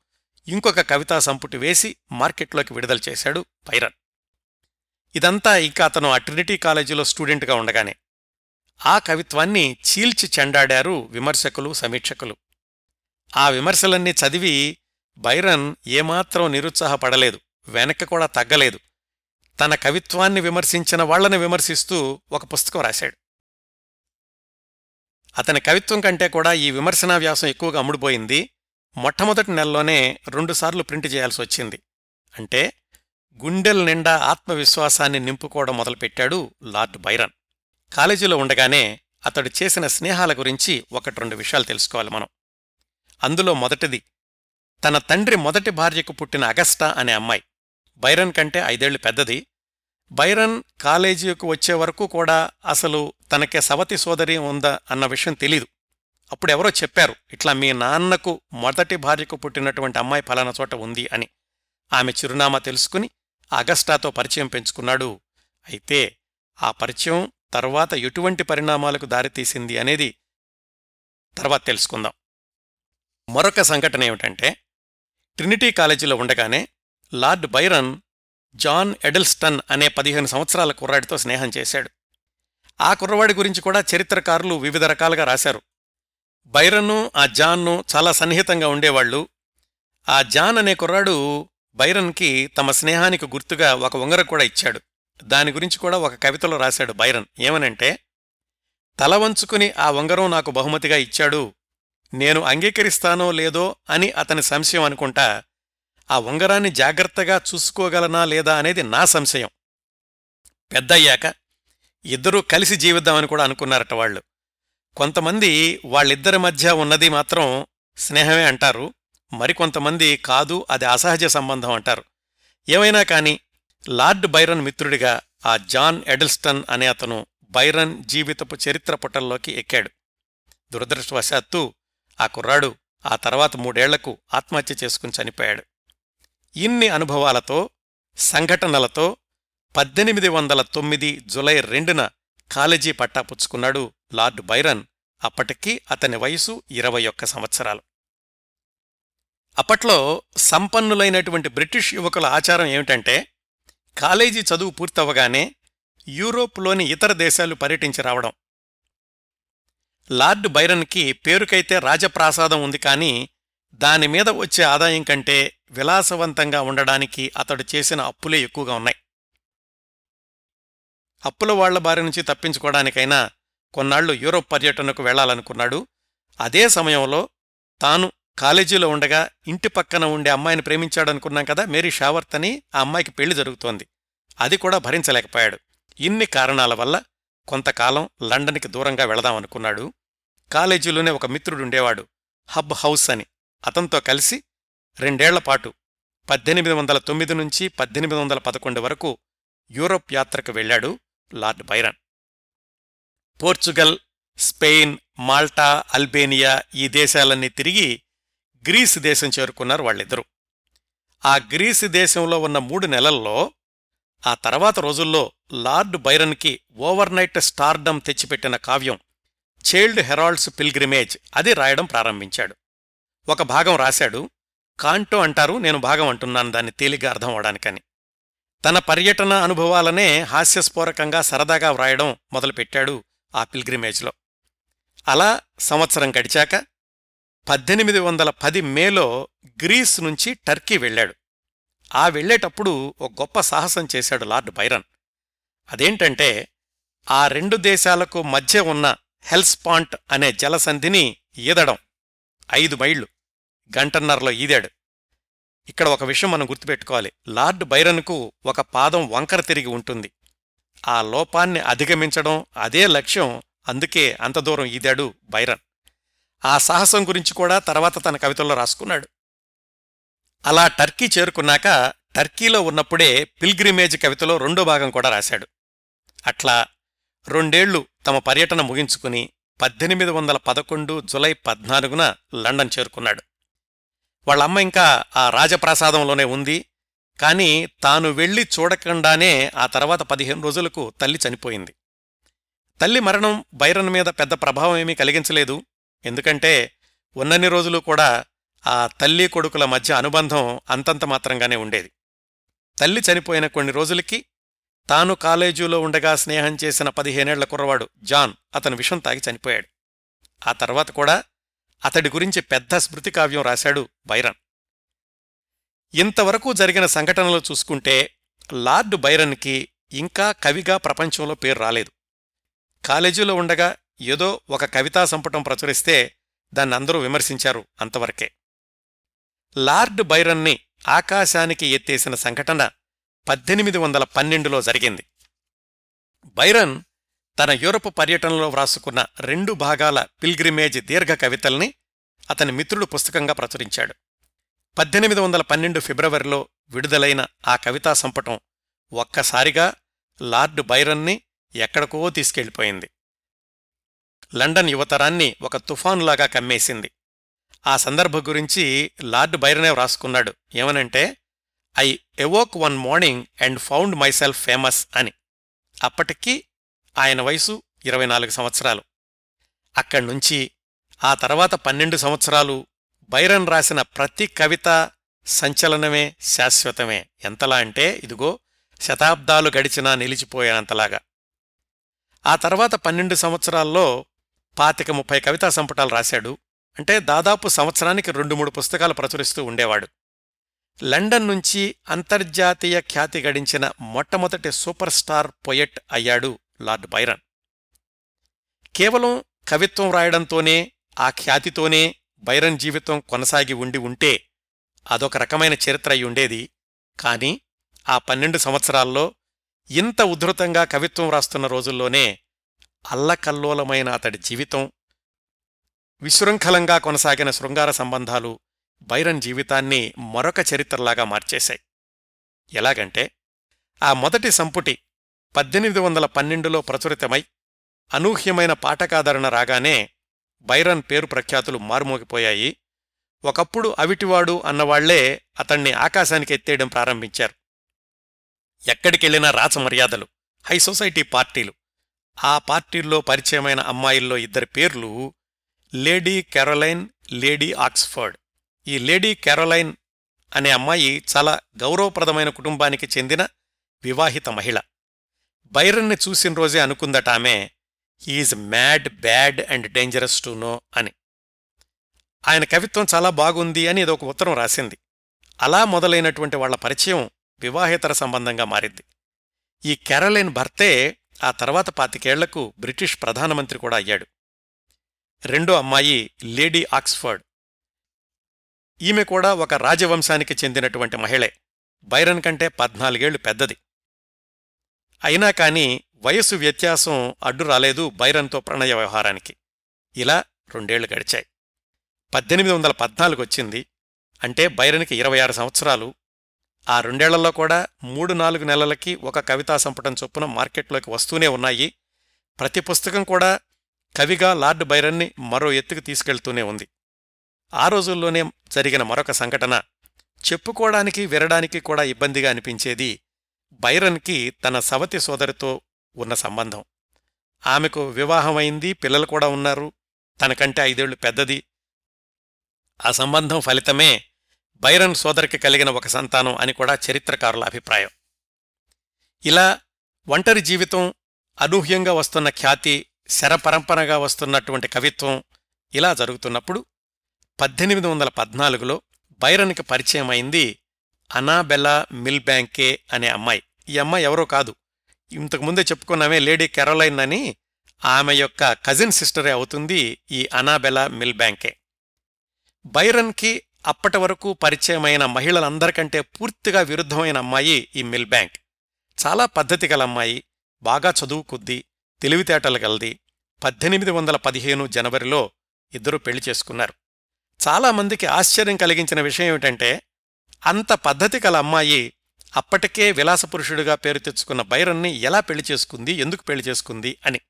ఇంకొక కవితా సంపుటి వేసి మార్కెట్లోకి విడుదల చేశాడు బైరన్. ఇదంతా ఇంకా అతను ఆ ట్రినిటీ కాలేజీలో స్టూడెంట్గా ఉండగానే. ఆ కవిత్వాన్ని చీల్చి చెండాడారు విమర్శకులు సమీక్షకులు. ఆ విమర్శలన్నీ చదివి బైరన్ ఏమాత్రం నిరుత్సాహపడలేదు వెనక్కి కూడా తగ్గలేదు. తన కవిత్వాన్ని విమర్శించిన వాళ్ళను విమర్శిస్తూ ఒక పుస్తకం రాశాడు. అతని కవిత్వం కంటే కూడా ఈ విమర్శనా వ్యాసం ఎక్కువగా అమ్ముడుపోయింది. మొట్టమొదటి నెలలోనే రెండుసార్లు ప్రింట్ చేయాల్సి వచ్చింది. అంటే గుండెల నిండా ఆత్మవిశ్వాసాన్ని నింపుకోవడం మొదలుపెట్టాడు లార్డ్ బైరన్. కాలేజీలో ఉండగానే అతడు చేసిన స్నేహాల గురించి ఒకటి రెండు విషయాలు తెలుసుకోవాలి మనం. అందులో మొదటిది తన తండ్రి మొదటి భార్యకు పుట్టిన అగస్టా అనే అమ్మాయి. బైరన్ కంటే ఐదేళ్ళు పెద్దది బైరన్ కాలేజీకి వచ్చే వరకు కూడా అసలు తనకే సవతి సోదరి ఉందా అన్న విషయం తెలీదు. అప్పుడు ఎవరో చెప్పారు ఇట్లా మీ నాన్నకు మొదటి భార్యకు పుట్టినటువంటి అమ్మాయి ఫలానా చోట ఉంది అని. ఆమె చిరునామా తెలుసుకుని అగస్టాతో పరిచయం పెంచుకున్నాడు. అయితే ఆ పరిచయం తర్వాత ఎటువంటి పరిణామాలకు దారితీసింది అనేది తర్వాత తెలుసుకుందాం. మరొక సంఘటన ఏమిటంటే ట్రినిటీ కాలేజీలో ఉండగానే లార్డ్ బైరన్ జాన్ ఎడల్స్టన్ అనే పదిహేను సంవత్సరాల కుర్రాడితో స్నేహం చేశాడు. ఆ కుర్రవాడి గురించి కూడా చరిత్రకారులు వివిధ రకాలుగా రాశారు. బైరన్ను ఆ జాన్ను చాలా సన్నిహితంగా ఉండేవాళ్ళు ఆ జాన్ అనే కుర్రాడు బైరన్కి తమ స్నేహానికి గుర్తుగా ఒక ఉంగరం కూడా ఇచ్చాడు. దాని గురించి కూడా ఒక కవితలో రాశాడు బైరన్. ఏమనంటే తల వంచుకుని ఆ ఉంగరం నాకు బహుమతిగా ఇచ్చాడు. నేను అంగీకరిస్తానో లేదో అని అతని సంశయం అనుకుంటా ఆ ఉంగరాన్ని జాగ్రత్తగా చూసుకోగలనా లేదా అనేది నా సంశయం. పెద్దయ్యాక ఇద్దరూ కలిసి జీవిద్దామని కూడా అనుకున్నారట వాళ్ళు. కొంతమంది వాళ్ళిద్దరి మధ్య ఉన్నది మాత్రం స్నేహమే అంటారు. మరికొంతమంది కాదు అది అసహజ సంబంధం అంటారు. ఏమైనా కాని లార్డ్ బైరన్ మిత్రుడిగా ఆ జాన్ ఎడిల్స్టన్ అనే అతను బైరన్ జీవితపు చరిత్ర పుటల్లోకి ఎక్కాడు. దురదృష్టవశాత్తు ఆ కుర్రాడు ఆ తర్వాత మూడేళ్ళకు ఆత్మహత్య చేసుకుని చనిపోయాడు. ఇన్ని అనుభవాలతో సంఘటనలతో పద్దెనిమిది వందల తొమ్మిది జులై రెండున కాలేజీ పట్టా పుచ్చుకున్నాడు లార్డ్ బైరన్ అప్పటికీ అతని వయసు ఇరవై ఒక్క సంవత్సరాలు. అప్పట్లో సంపన్నులైనటువంటి బ్రిటిష్ యువకుల ఆచారం ఏమిటంటే కాలేజీ చదువు పూర్తవగానే యూరోప్లోని ఇతర దేశాలు పర్యటించి రావడం. లార్డ్ బైరన్కి పేరుకైతే రాజప్రాసాదం ఉంది కానీ దానిమీద వచ్చే ఆదాయం కంటే విలాసవంతంగా ఉండడానికి అతడు చేసిన అప్పులే ఎక్కువగా ఉన్నాయి. అప్పుల వాళ్ళ బారి నుంచి తప్పించుకోవడానికైనా కొన్నాళ్ళు యూరోప్ పర్యటనకు వెళ్ళాలనుకున్నాడు. అదే సమయంలో తాను కాలేజీలో ఉండగా ఇంటి పక్కన ఉండే అమ్మాయిని ప్రేమించాడనుకున్నాం కదా మేరీ షావర్త్ అని ఆ అమ్మాయికి పెళ్ళి జరుగుతోంది. అది కూడా భరించలేకపోయాడు. ఇన్ని కారణాల వల్ల కొంతకాలం లండన్కి దూరంగా వెళదామనుకున్నాడు. కాలేజీలోనే ఒక మిత్రుడుండేవాడు హబ్ హౌస్ అని. అతనితో కలిసి రెండేళ్ళపాటు పద్దెనిమిది వందల తొమ్మిది నుంచి పద్దెనిమిది వందల పదకొండు వరకు యూరోప్ యాత్రకు వెళ్ళాడు Lord Byron. Portugal Spain Malta Albania ఈ దేశాలన్నీ తిరిగి గ్రీసు దేశం చేరుకున్నారు వాళ్ళిద్దరూ. ఆ గ్రీసు దేశంలో ఉన్న మూడు నెలల్లో ఆ తర్వాత రోజుల్లో లార్డ్ బైరన్కి ఓవర్నైట్ స్టార్డమ్ తెచ్చిపెట్టిన కావ్యం చైల్డ్ హెరాల్డ్స్ పిల్గ్రిమేజ్ అది రాయడం ప్రారంభించాడు. ఒక భాగం రాశాడు. కాంటో అంటారు నేను భాగం అంటున్నాను దాన్ని తేలిగ్గా అర్థం అవడానికని. తన పర్యటన అనుభవాలనే హాస్యస్ఫోరకంగా సరదాగా వ్రాయడం మొదలుపెట్టాడు ఆ పిల్గ్రిమేజ్లో. అలా సంవత్సరం గడిచాక పద్దెనిమిది వందల పది మేలో గ్రీస్ నుంచి టర్కీ వెళ్ళాడు. ఆ వెళ్ళేటప్పుడు ఒక గొప్ప సాహసం చేశాడు లార్డ్ బైరన్. అదేంటంటే ఆ రెండు దేశాలకు మధ్య ఉన్న హెల్స్పాంట్ అనే జలసంధిని ఈదడం. ఐదు మైళ్ళు. గంటన్నరలో ఈదాడు. ఇక్కడ ఒక విషయం మనం గుర్తుపెట్టుకోవాలి. లార్డ్ బైరన్కు ఒక పాదం వంకర తిరిగి ఉంటుంది. ఆ లోపాన్ని అధిగమించడం అదే లక్ష్యం. అందుకే అంత దూరం ఈదాడు బైరన్. ఆ సాహసం గురించి కూడా తర్వాత తన కవితల్లో రాసుకున్నాడు. అలా టర్కీ చేరుకున్నాక టర్కీలో ఉన్నప్పుడే పిల్గ్రిమేజ్ కవితలో రెండో భాగం కూడా రాశాడు. అట్లా రెండేళ్ళు తమ పర్యటన ముగించుకుని పద్దెనిమిది వందల పదకొండు జులై పద్నాలుగున లండన్ చేరుకున్నాడు. వాళ్ళమ్మ ఇంకా ఆ రాజప్రాసాదంలోనే ఉంది. కాని తాను వెళ్ళి చూడకుండానే ఆ తర్వాత పదిహేను రోజులకు తల్లి చనిపోయింది. తల్లి మరణం బైరన్ మీద పెద్ద ప్రభావం ఏమీ కలిగించలేదు. ఎందుకంటే ఉన్నన్ని రోజులు కూడా ఆ తల్లి కొడుకుల మధ్య అనుబంధం అంతంత మాత్రంగానే ఉండేది. తల్లి చనిపోయిన కొన్ని రోజులకి తాను కాలేజీలో ఉండగా స్నేహం చేసిన పదిహేనేళ్ళ కుర్రవాడు జాన్ అతను విషం తాగి చనిపోయాడు. ఆ తర్వాత కూడా అతడి గురించి పెద్ద స్మృతి కావ్యం రాశాడు బైరన్. ఇంతవరకు జరిగిన సంఘటనలు చూసుకుంటే లార్డ్ బైరన్కి ఇంకా కవిగా ప్రపంచంలో పేరు రాలేదు. కాలేజీలో ఉండగా ఏదో ఒక కవితా సంపుటం ప్రచురిస్తే దాన్ని అందరూ విమర్శించారు అంతవరకే. లార్డ్ బైరన్ని ఆకాశానికి ఎత్తేసిన సంఘటన పద్దెనిమిది వందల పన్నెండులో జరిగింది. బైరన్ తన యూరప్ పర్యటనలో వ్రాసుకున్న రెండు భాగాల పిల్గ్రిమేజ్ దీర్ఘ కవితల్ని అతని మిత్రుడు పుస్తకంగా ప్రచురించాడు. పద్దెనిమిది వందల పన్నెండు ఫిబ్రవరిలో విడుదలైన ఆ కవితా సంపుటం ఒక్కసారిగా లార్డ్ బైరన్ని ఎక్కడికో తీసుకెళ్ళిపోయింది లండన్ యువతరాన్ని ఒక తుఫానులాగా కమ్మేసింది. ఆ సందర్భం గురించి లార్డ్ బైరనే వ్రాసుకున్నాడు. ఏమనంటే I awoke one morning and found myself famous అని. అప్పటికీ ఆయన వయసు ఇరవై నాలుగు సంవత్సరాలు అక్కడ్నుంచి ఆ తర్వాత పన్నెండు సంవత్సరాలు బైరన్ రాసిన ప్రతి కవిత సంచలనమే శాశ్వతమే. ఎంతలా అంటే ఇదిగో శతాబ్దాలు గడిచినా నిలిచిపోయేంతలాగా. ఆ తర్వాత పన్నెండు సంవత్సరాల్లో పాతిక ముప్పై కవితా సంపుటాలు రాశాడు. అంటే దాదాపు సంవత్సరానికి రెండు మూడు పుస్తకాలు ప్రచురిస్తూ ఉండేవాడు. లండన్ నుంచి అంతర్జాతీయ ఖ్యాతి గడించిన మొట్టమొదటి సూపర్ స్టార్ పొయెట్ అయ్యాడు లార్డ్ బైరన్. కేవలం కవిత్వం రాయడంతోనే ఆ ఖ్యాతితోనే బైరన్ జీవితం కొనసాగి ఉండి ఉంటే అదొక రకమైన చరిత్ర అయి ఉండేది. కాని ఆ పన్నెండు సంవత్సరాల్లో ఇంత ఉధృతంగా కవిత్వం రాస్తున్న రోజుల్లోనే అల్లకల్లోలమైన అతడి జీవితం విశృంఖలంగా కొనసాగిన శృంగార సంబంధాలు బైరన్ జీవితాన్ని మరొక చరిత్రలాగా మార్చేశాయి. ఎలాగంటే ఆ మొదటి సంపుటి పద్దెనిమిది వందల పన్నెండులో ప్రచురితమై అనూహ్యమైన పాఠకాదరణ రాగానే బైరన్ పేరు ప్రఖ్యాతులు మారుమోగిపోయాయి. ఒకప్పుడు అవిటివాడు అన్నవాళ్ళే అతణ్ణి ఆకాశానికి ఎత్తేయడం ప్రారంభించారు. ఎక్కడికెళ్ళినా రాచమర్యాదలు హై సొసైటీ పార్టీలు ఆ పార్టీల్లో పరిచయమైన అమ్మాయిల్లో ఇద్దరి పేర్లు లేడీ కెరోలైన్ లేడీ ఆక్స్ఫర్డ్. ఈ లేడీ క్యారోలైన్ అనే అమ్మాయి చాలా గౌరవప్రదమైన కుటుంబానికి చెందిన వివాహిత మహిళ. బైరన్ని చూసిన రోజే అనుకుందట ఆమె is mad bad and dangerous to know అని. ఆయన కవిత్వం చాలా బాగుంది అని ఇది ఒక ఉత్తరం రాసింది. అలా మొదలైనటువంటి వాళ్ళ పరిచయం వివాహేతర సంబంధంగా మారింది. ఈ కెరలైన్ భర్తే ఆ తర్వాత పాతికేళ్ళకు బ్రిటిష్ ప్రధానమంత్రి కూడా అయ్యాడు. రెండో అమ్మాయి లేడీ ఆక్స్ఫర్డ్. ఈమె కూడా ఒక రాజవంశానికి చెందినటువంటి మహిళే. బైరన్ కంటే పద్నాలుగేళ్ళు పెద్దది. అయినా కాని వయస్సు వ్యత్యాసం అడ్డు రాలేదు బైరన్తో ప్రణయ వ్యవహారానికి. ఇలా రెండేళ్ళు గడిచాయి. పద్దెనిమిది వందల పద్నాలుగు వచ్చింది. అంటే బైరన్కి ఇరవై ఆరు సంవత్సరాలు. ఆ రెండేళ్ళలో కూడా మూడు నాలుగు నెలలకి ఒక కవితా సంపుటం చొప్పున మార్కెట్లోకి వస్తూనే ఉన్నాయి. ప్రతి పుస్తకం కూడా కవిగా లార్డ్ బైరన్ని మరో ఎత్తుకు తీసుకెళ్తూనే ఉంది. ఆ రోజుల్లోనే జరిగిన మరొక సంఘటన. చెప్పుకోవడానికి వినడానికి కూడా ఇబ్బందిగా అనిపించేది బైరన్కి తన సవతి సోదరితో ఉన్న సంబంధం. ఆమెకు వివాహమైంది పిల్లలు కూడా ఉన్నారు తనకంటే ఐదేళ్ళు పెద్దది. ఆ సంబంధం ఫలితమే బైరన్ సోదరికి కలిగిన ఒక సంతానం అని కూడా చరిత్రకారుల అభిప్రాయం. ఇలా ఒంటరి జీవితం అనూహ్యంగా వస్తున్న ఖ్యాతి శరపరంపరగా వస్తున్నటువంటి కవిత్వం ఇలా జరుగుతున్నప్పుడు పద్దెనిమిది వందల పద్నాలుగులో బైరన్కి పరిచయమైంది అనాబెలా మిల్బ్యాంకే అనే అమ్మాయి. ఈ అమ్మాయి ఎవరో కాదు. ఇంతకుముందే చెప్పుకున్నామే లేడీ కెరోలైన్ అని ఆమె యొక్క కజిన్ సిస్టరే అవుతుంది ఈ అనాబెలా మిల్బ్యాంకే. బైరన్కి అప్పటి వరకు పరిచయమైన మహిళలందరికంటే పూర్తిగా విరుద్ధమైన అమ్మాయి ఈ మిల్బ్యాంక్. చాలా పద్ధతి గల అమ్మాయి బాగా చదువుకుద్ది తెలివితేటలు గలది. పద్దెనిమిది వందల పదిహేను జనవరిలో ఇద్దరూ పెళ్ళి చేసుకున్నారు. చాలామందికి ఆశ్చర్యం కలిగించిన విషయం ఏమిటంటే అంత పద్ధతి గల అమ్మాయి అప్పటికే విలాసపురుషుడిగా పేరు తెచ్చుకున్న బైరన్ని ఎలా పెళ్ళి చేసుకుంది ఎందుకు పెళ్ళి చేసుకుంది అని.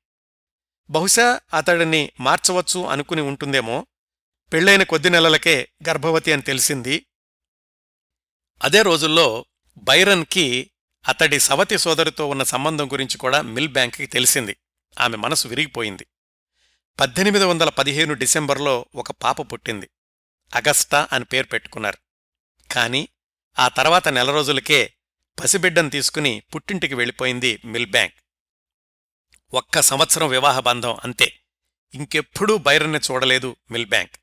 బహుశా అతడిని మార్చవచ్చు అనుకుని ఉంటుందేమో పెళ్ళైన కొద్ది నెలలకే గర్భవతి అని తెలిసింది. అదే రోజుల్లో బైరన్కి అతడి సవతి సోదరితో ఉన్న సంబంధం గురించి కూడా మిల్ బ్యాంక్కి తెలిసింది. ఆమె మనసు విరిగిపోయింది. పద్దెనిమిది వందల పదిహేను డిసెంబర్లో ఒక పాప పుట్టింది. అగస్టా అని పేరు పెట్టుకున్నారు. కాని ఆ తర్వాత నెల రోజులకే పసిబిడ్డను తీసుకుని పుట్టింటికి వెళ్ళిపోయింది మిల్ బ్యాంక్. ఒక్క సంవత్సరం వివాహ బంధం అంతే. ఇంకెప్పుడూ బైరన్ని చూడలేదు మిల్ బ్యాంక్.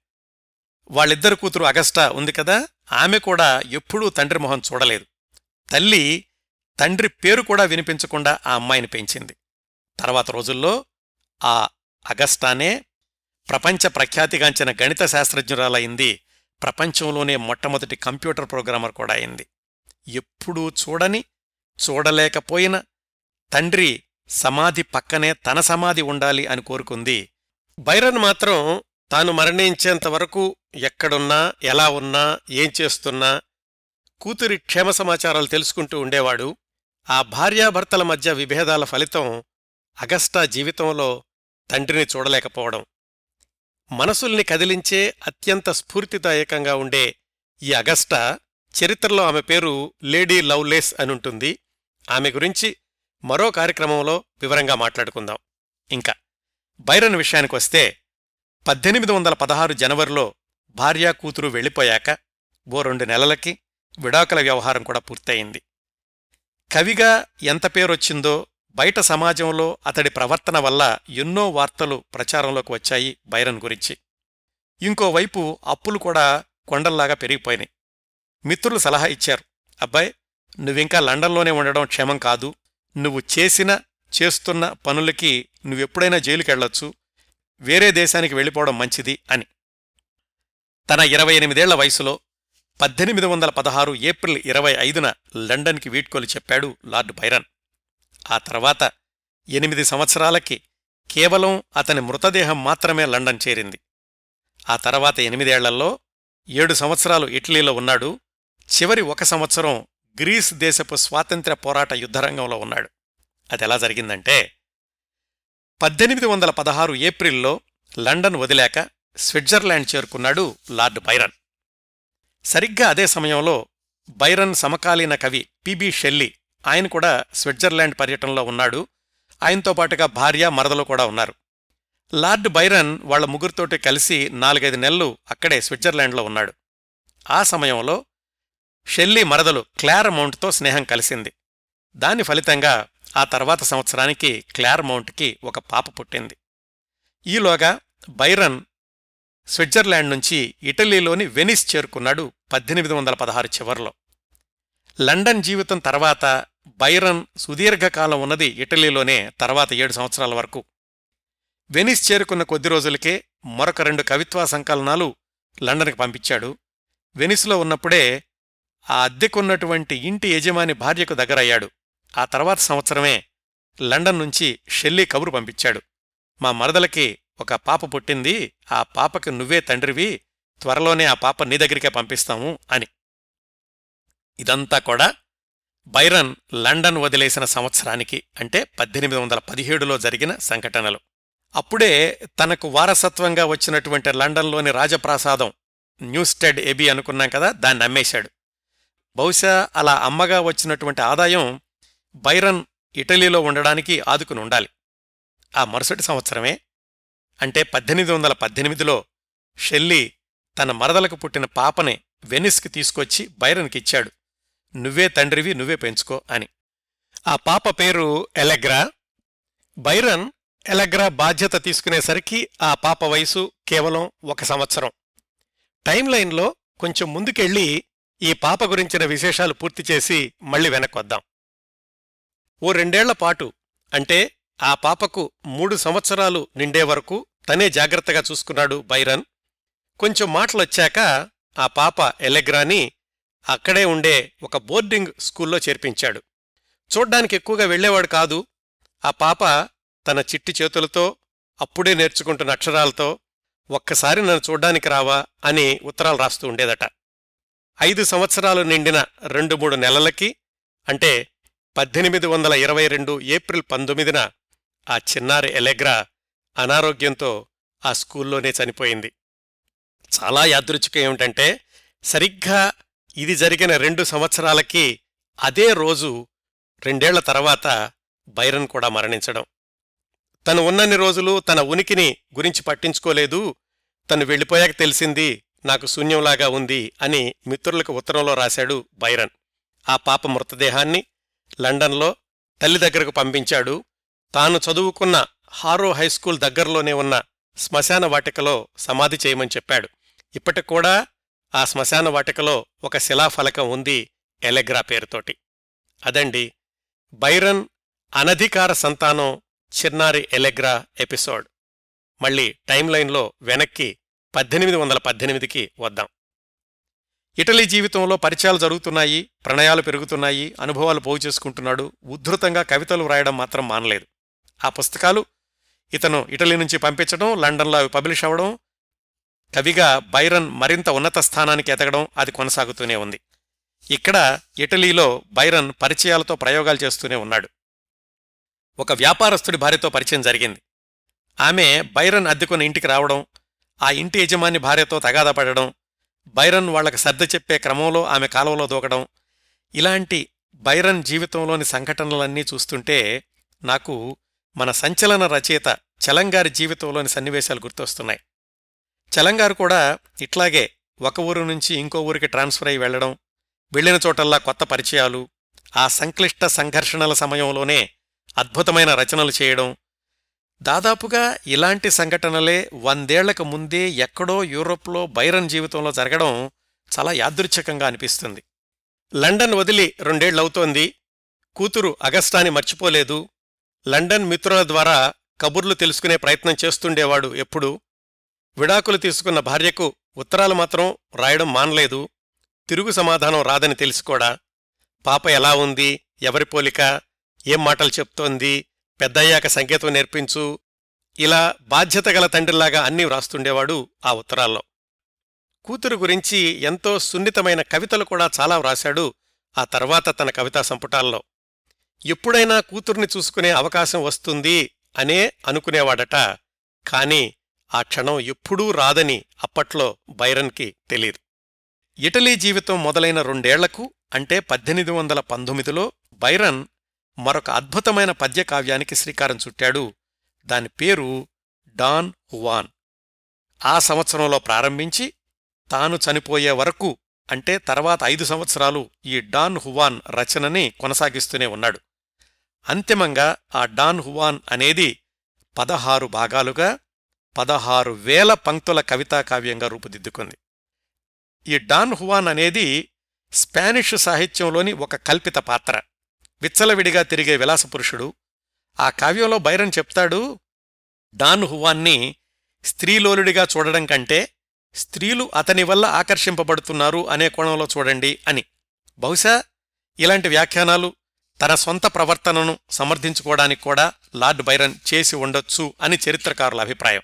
వాళ్ళిద్దరు కూతురు అగస్టా ఉంది కదా ఆమె కూడా ఎప్పుడూ తండ్రి మొహం చూడలేదు. తల్లి తండ్రి పేరు కూడా వినిపించకుండా ఆ అమ్మాయిని పెంచింది. తర్వాత రోజుల్లో ఆ అగస్టానే ప్రపంచ ప్రఖ్యాతిగాంచిన గణిత శాస్త్రజ్ఞురాలైంది. ప్రపంచంలోనే మొట్టమొదటి కంప్యూటర్ ప్రోగ్రామర్ కూడా అయింది. ఎప్పుడూ చూడని చూడలేకపోయిన తండ్రి సమాధి పక్కనే తన సమాధి ఉండాలి అని కోరుకుంది. బైరన్ మాత్రం తాను మరణించేంత వరకు ఎక్కడున్నా ఎలా ఉన్నా ఏం చేస్తున్నా కూతురి క్షేమ సమాచారాలు తెలుసుకుంటూ ఉండేవాడు. ఆ భార్యాభర్తల మధ్య విభేదాల ఫలితం అగస్టా జీవితంలో తండ్రిని చూడలేకపోవడం. మనసుల్ని కదిలించే అత్యంత స్ఫూర్తిదాయకంగా ఉండే ఈ అగస్టా చరిత్రలో ఆమె పేరు లేడీ లవ్లేస్ అనుంటుంది. ఆమె గురించి మరో కార్యక్రమంలో వివరంగా మాట్లాడుకుందాం. ఇంకా బైరన్ విషయానికొస్తే పద్దెనిమిది వందల పదహారు జనవరిలో భార్యా కూతురు వెళ్ళిపోయాక ఓ రెండు నెలలకి విడాకుల వ్యవహారం కూడా పూర్తయింది. కవిగా ఎంత పేరొచ్చిందో బయట సమాజంలో అతడి ప్రవర్తన వల్ల ఎన్నో వార్తలు ప్రచారంలోకి వచ్చాయి బైరన్ గురించి. ఇంకోవైపు అప్పులు కూడా కొండల్లాగా పెరిగిపోయినాయి. మిత్రులు సలహా ఇచ్చారు. అబ్బాయ్ నువ్వింకా లండన్లోనే ఉండడం క్షేమం కాదు. నువ్వు చేసిన చేస్తున్న పనులకి నువ్వెప్పుడైనా జైలుకెళ్ళొచ్చు వేరే దేశానికి వెళ్ళిపోవడం మంచిది అని. తన ఇరవై ఎనిమిదేళ్ళ వయసులో పద్దెనిమిది వందల పదహారు ఏప్రిల్ ఇరవై ఐదున లండన్కి వీడ్కోలు చెప్పాడు లార్డ్ బైరన్. ఆ తర్వాత ఎనిమిది సంవత్సరాలకి కేవలం అతని మృతదేహం మాత్రమే లండన్ చేరింది. ఆ తర్వాత ఎనిమిదేళ్ళలో ఏడు సంవత్సరాలు ఇటలీలో ఉన్నాడు. చివరి ఒక సంవత్సరం గ్రీస్ దేశపు స్వాతంత్ర్య పోరాట యుద్ధరంగంలో ఉన్నాడు. అదెలా జరిగిందంటే పద్దెనిమిది వందల పదహారు ఏప్రిల్లో లండన్ వదిలాక స్విట్జర్లాండ్ చేరుకున్నాడు లార్డ్ బైరన్. సరిగ్గా అదే సమయంలో బైరన్ సమకాలీన కవి పిబి షెల్లీ ఆయన కూడా స్విట్జర్లాండ్ పర్యటనలో ఉన్నాడు. ఆయనతో పాటుగా భార్య మరదలు కూడా ఉన్నారు. లార్డ్ బైరన్ వాళ్ళ ముగ్గురితోటి కలిసి నాలుగైదు నెలలు అక్కడే స్విట్జర్లాండ్లో ఉన్నాడు. ఆ సమయంలో షెల్లీ మరదలు క్లారమౌంట్తో స్నేహం కలిసింది. దాని ఫలితంగా ఆ తర్వాత సంవత్సరానికి క్లార్ మౌంట్కి ఒక పాప పుట్టింది. ఈలోగా బైరన్ స్విట్జర్లాండ్ నుంచి ఇటలీలోని వెనిస్ చేరుకున్నాడు పద్దెనిమిది వందల పదహారు చివరిలో. లండన్ జీవితం తర్వాత బైరన్ సుదీర్ఘకాలం ఉన్నది ఇటలీలోనే తర్వాత ఏడు సంవత్సరాల వరకు. వెనిస్ చేరుకున్న కొద్ది రోజులకే మరొక రెండు కవిత్వ సంకలనాలు లండన్కి పంపించాడు. వెనిస్లో ఉన్నప్పుడే ఆ అద్దెకున్నటువంటి ఇంటి యజమాని భార్యకు దగ్గరయ్యాడు. ఆ తర్వాత సంవత్సరమే లండన్ నుంచి షెల్లీ కబురు పంపించాడు. మా మరదలకి ఒక పాప పుట్టింది ఆ పాపకి నువ్వే తండ్రివి త్వరలోనే ఆ పాప నీ దగ్గరికే పంపిస్తాము అని. ఇదంతా కూడా బైరన్ లండన్ వదిలేసిన సంవత్సరానికి అంటే పద్దెనిమిది వందల పదిహేడులో జరిగిన సంఘటనలు. అప్పుడే తనకు వారసత్వంగా వచ్చినటువంటి లండన్లోని రాజప్రాసాదం న్యూస్టెడ్ ఎబి అనుకున్నాం కదా దాన్ని అమ్మేశాడు బహుశా అలా అమ్మగా వచ్చినటువంటి ఆదాయం బైరన్ ఇటలీలో ఉండడానికి ఆదుకుని ఉండాలి. ఆ మరుసటి సంవత్సరమే అంటే పద్దెనిమిది వందల పద్దెనిమిదిలో షెల్లీ తన మరదలకు పుట్టిన పాపని వెనిస్కి తీసుకొచ్చి బైరన్కిచ్చాడు నువ్వే తండ్రివి నువ్వే పెంచుకో అని. ఆ పాప పేరు ఎలెగ్రా. బైరన్ ఎలెగ్రా బాధ్యత తీసుకునేసరికి ఆ పాప వయసు కేవలం ఒక సంవత్సరం. టైం లైన్లో కొంచెం ముందుకెళ్ళి ఈ పాప గురించిన విశేషాలు పూర్తి చేసి మళ్ళీ వెనక్కొద్దాం. ఓ రెండేళ్ళ పాటు అంటే ఆ పాపకు మూడు సంవత్సరాలు నిండే వరకు తనే జాగ్రత్తగా చూసుకున్నాడు బైరన్. కొంచెం మాటలొచ్చాక ఆ పాప ఎలెగ్రాని అక్కడే ఉండే ఒక బోర్డింగ్ స్కూల్లో చేర్పించాడు. చూడ్డానికి ఎక్కువగా వెళ్ళేవాడు కాదు. ఆ పాప తన చిట్టి చేతులతో అప్పుడే నేర్చుకుంటున్న అక్షరాలతో ఒక్కసారి నన్ను చూడ్డానికి రావా అని ఉత్తరాలు రాస్తూ ఉండేదట. ఐదు సంవత్సరాలు నిండిన రెండు మూడు నెలలకి అంటే పద్దెనిమిది వందల ఇరవై రెండు ఏప్రిల్ పంతొమ్మిదిన ఆ చిన్నారి ఎలెగ్రా అనారోగ్యంతో ఆ స్కూల్లోనే చనిపోయింది. చాలా యాదృచ్ఛికం ఏమిటంటే సరిగ్గా ఇది జరిగిన రెండు సంవత్సరాలకి అదే రోజు రెండేళ్ళ తర్వాత బైరన్ కూడా మరణించడం. తను ఉన్నన్ని రోజులు తన ఉనికిని గురించి పట్టించుకోలేదు. తను వెళ్ళిపోయాక తెలిసింది నాకు శూన్యంలాగా ఉంది అని మిత్రులకు ఉత్తరంలో రాశాడు బైరన్. ఆ పాప మృతదేహాన్ని లండన్లో తల్లి దగ్గరకు పంపించాడు. తాను చదువుకున్న హారో హైస్కూల్ దగ్గరలోనే ఉన్న శ్మశాన వాటికలో సమాధి చేయమని చెప్పాడు. ఇప్పటికూడా ఆ శ్మశాన వాటికలో ఒక శిలాఫలకం ఉంది ఎలెగ్రా పేరుతోటి. అదండి బైరన్ అనధికార సంతానం చిన్నారి ఎలెగ్రా ఎపిసోడ్. మళ్ళీ టైంలైన్లో వెనక్కి పద్దెనిమిది వందల పద్దెనిమిదికి వద్దాం. ఇటలీ జీవితంలో పరిచయాలు జరుగుతున్నాయి ప్రణయాలు పెరుగుతున్నాయి అనుభవాలు పోగు చేసుకుంటున్నాడు ఉద్ధృతంగా కవితలు వ్రాయడం మాత్రం మానలేదు. ఆ పుస్తకాలు ఇతను ఇటలీ నుంచి పంపించడం లండన్లో అవి పబ్లిష్ అవ్వడం కవిగా బైరన్ మరింత ఉన్నత స్థానానికి ఎదగడం అది కొనసాగుతూనే ఉంది. ఇక్కడ ఇటలీలో బైరన్ పరిచయాలతో ప్రయోగాలు చేస్తూనే ఉన్నాడు. ఒక వ్యాపారస్తుడి భార్యతో పరిచయం జరిగింది. ఆమె బైరన్ అద్దెకున్న ఇంటికి రావడం ఆ ఇంటి యజమాని భార్యతో తగాదా పడడం బైరన్ వాళ్ళకు సర్ది చెప్పే క్రమంలో ఆమె కాలువలో దూకడం ఇలాంటి బైరన్ జీవితంలోని సంఘటనలన్నీ చూస్తుంటే నాకు మన సంచలన రచయిత చలంగారి జీవితంలోని సన్నివేశాలు గుర్తొస్తున్నాయి. చలంగారు కూడా ఇట్లాగే ఒక ఊరు నుంచి ఇంకో ఊరికి ట్రాన్స్ఫర్ అయి వెళ్ళడం వెళ్ళిన చోటల్లా కొత్త పరిచయాలు ఆ సంక్లిష్ట సంఘర్షణల సమయంలోనే అద్భుతమైన రచనలు చేయడం. దాదాపుగా ఇలాంటి సంఘటనలే వందేళ్ళకు ముందే ఎక్కడో యూరోప్లో బైరన్ జీవితంలో జరగడం చాలా యాదృచ్ఛికంగా అనిపిస్తుంది. లండన్ వదిలి రెండేళ్ళవుతోంది. కూతురు అగస్టాని మర్చిపోలేదు. లండన్ మిత్రుల ద్వారా కబుర్లు తెలుసుకునే ప్రయత్నం చేస్తుండేవాడు ఎప్పుడూ. విడాకులు తీసుకున్న భార్యకు ఉత్తరాలు మాత్రం రాయడం మానలేదు. తిరుగు సమాధానం రాదని తెలుసుకోడా పాప ఎలా ఉంది? ఎవరి పోలిక? ఏం మాటలు చెప్తోంది? పెద్దయ్యాక సంకేతం నేర్పించు. ఇలా బాధ్యత గల తండ్రిలాగా అన్నీ వ్రాస్తుండేవాడు ఆ ఉత్తరాల్లో. కూతురు గురించి ఎంతో సున్నితమైన కవితలు కూడా చాలా వ్రాశాడు ఆ తర్వాత తన కవితా సంపుటాల్లో. ఎప్పుడైనా కూతుర్ని చూసుకునే అవకాశం వస్తుంది అనే అనుకునేవాడట. కాని ఆ క్షణం ఎప్పుడూ రాదని అప్పట్లో బైరన్కి తెలీదు. ఇటలీ జీవితం మొదలైన రెండేళ్ళకు అంటే పద్దెనిమిది వందల పంతొమ్మిదిలో బైరన్ మరొక అద్భుతమైన పద్యకావ్యానికి శ్రీకారం చుట్టాడు. దాని పేరు డాన్ హువాన్. ఆ సంవత్సరంలో ప్రారంభించి తాను చనిపోయే వరకు అంటే తర్వాత ఐదు సంవత్సరాలు ఈ డాన్ హువాన్ రచనని కొనసాగిస్తూనే ఉన్నాడు. అంతిమంగా ఆ డాన్ హువాన్ అనేది పదహారు భాగాలుగా పదహారు వేల పంక్తుల కవితా కావ్యంగా రూపుదిద్దుకుంది. ఈ డాన్ హువాన్ అనేది స్పానిష్ సాహిత్యంలోని ఒక కల్పిత పాత్ర. విచ్చలవిడిగా తిరిగే విలాసపురుషుడు ఆ కావ్యంలో బైరన్ చెప్తాడు డాన్ హువాన్ని స్త్రీలోలుడిగా చూడడం కంటే స్త్రీలు అతని వల్ల ఆకర్షింపబడుతున్నారు అనే కోణంలో చూడండి అని. బహుశా ఇలాంటి వ్యాఖ్యానాలు తన సొంత ప్రవర్తనను సమర్థించుకోవడానికి కూడా లార్డ్ బైరన్ చేసి ఉండొచ్చు అని చరిత్రకారుల అభిప్రాయం.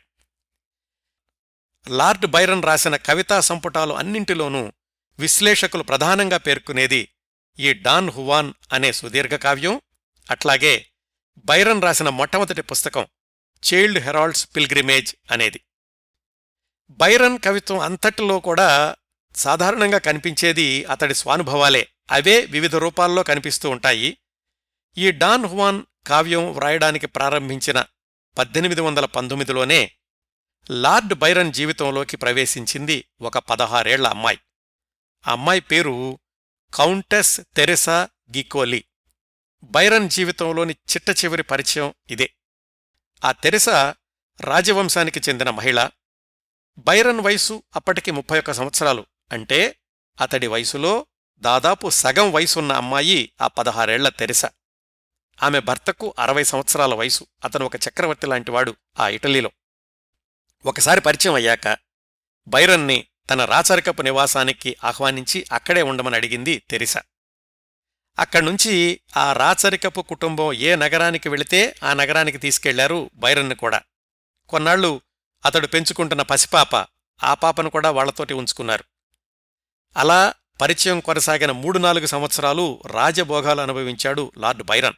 లార్డ్ బైరన్ రాసిన కవితా సంపుటాలు అన్నింటిలోనూ విశ్లేషకులు ప్రధానంగా పేర్కొనేది ఈ డాన్ హువాన్ అనే సుదీర్ఘ కావ్యం అట్లాగే బైరన్ రాసిన మొట్టమొదటి పుస్తకం చైల్డ్ హెరాల్డ్స్ పిల్గ్రిమేజ్ అనేది. బైరన్ కవిత్వం అంతటిలో కూడా సాధారణంగా కనిపించేది అతడి స్వానుభవాలే. అవే వివిధ రూపాల్లో కనిపిస్తూ ఉంటాయి. ఈ డాన్ హువాన్ కావ్యం వ్రాయడానికి ప్రారంభించిన పద్దెనిమిది వందల పంతొమ్మిదిలోనే లార్డ్ బైరన్ జీవితంలోకి ప్రవేశించింది ఒక పదహారేళ్ళ అమ్మాయి. ఆ అమ్మాయి పేరు కౌంటెస్ తెరెసా గికోలి. బైరన్ జీవితంలోని చిట్ట చివరి పరిచయం ఇదే. ఆ తెరెసా రాజవంశానికి చెందిన మహిళ. బైరన్ వయసు అప్పటికి ముప్పై ఒక్క సంవత్సరాలు. అంటే అతడి వయసులో దాదాపు సగం వయసున్న అమ్మాయి ఆ పదహారేళ్ళ తెరిస. ఆమె భర్తకు అరవై సంవత్సరాల వయసు. అతను ఒక చక్రవర్తి లాంటివాడు ఆ ఇటలీలో. ఒకసారి పరిచయం అయ్యాక బైరన్ని తన రాచరికపు నివాసానికి ఆహ్వానించి అక్కడే ఉండమని అడిగింది తెరిస. అక్కడ్నుంచి ఆ రాచరికపు కుటుంబం ఏ నగరానికి వెళితే ఆ నగరానికి తీసుకెళ్ళారు బైరన్ను కూడా. కొన్నాళ్ళు అతడు పెంచుకుంటున్న పసిపాప ఆ పాపను కూడా వాళ్ళతోటి ఉంచుకున్నారు. అలా పరిచయం కొనసాగిన మూడు నాలుగు సంవత్సరాలు రాజభోగాలు అనుభవించాడు లార్డ్ బైరన్.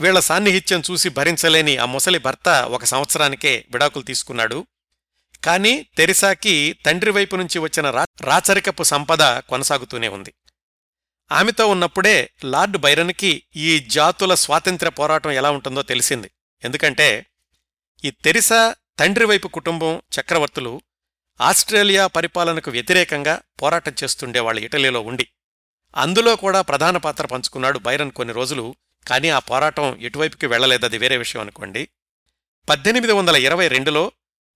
వీళ్ళ సాన్నిహిత్యం చూసి భరించలేని ఆ ముసలి భర్త ఒక సంవత్సరానికే విడాకులు తీసుకున్నాడు. కాని తెరిసాకి తండ్రి వైపు నుంచి వచ్చిన రాచరికపు సంపద కొనసాగుతూనే ఉంది. ఆమెతో ఉన్నప్పుడే లార్డ్ బైరన్కి ఈ జాతుల స్వాతంత్ర్య పోరాటం ఎలా ఉంటుందో తెలిసింది. ఎందుకంటే ఈ తెరిసా తండ్రి వైపు కుటుంబం చక్రవర్తులు ఆస్ట్రేలియా పరిపాలనకు వ్యతిరేకంగా పోరాటం చేస్తుండేవాళ్ళు ఇటలీలో ఉండి. అందులో కూడా ప్రధాన పాత్ర పంచుకున్నాడు బైరన్ కొన్ని రోజులు కానీ ఆ పోరాటం ఎటువైపుకి వెళ్ళలేదది వేరే విషయం అనుకోండి. పద్దెనిమిది వందల ఇరవై రెండులో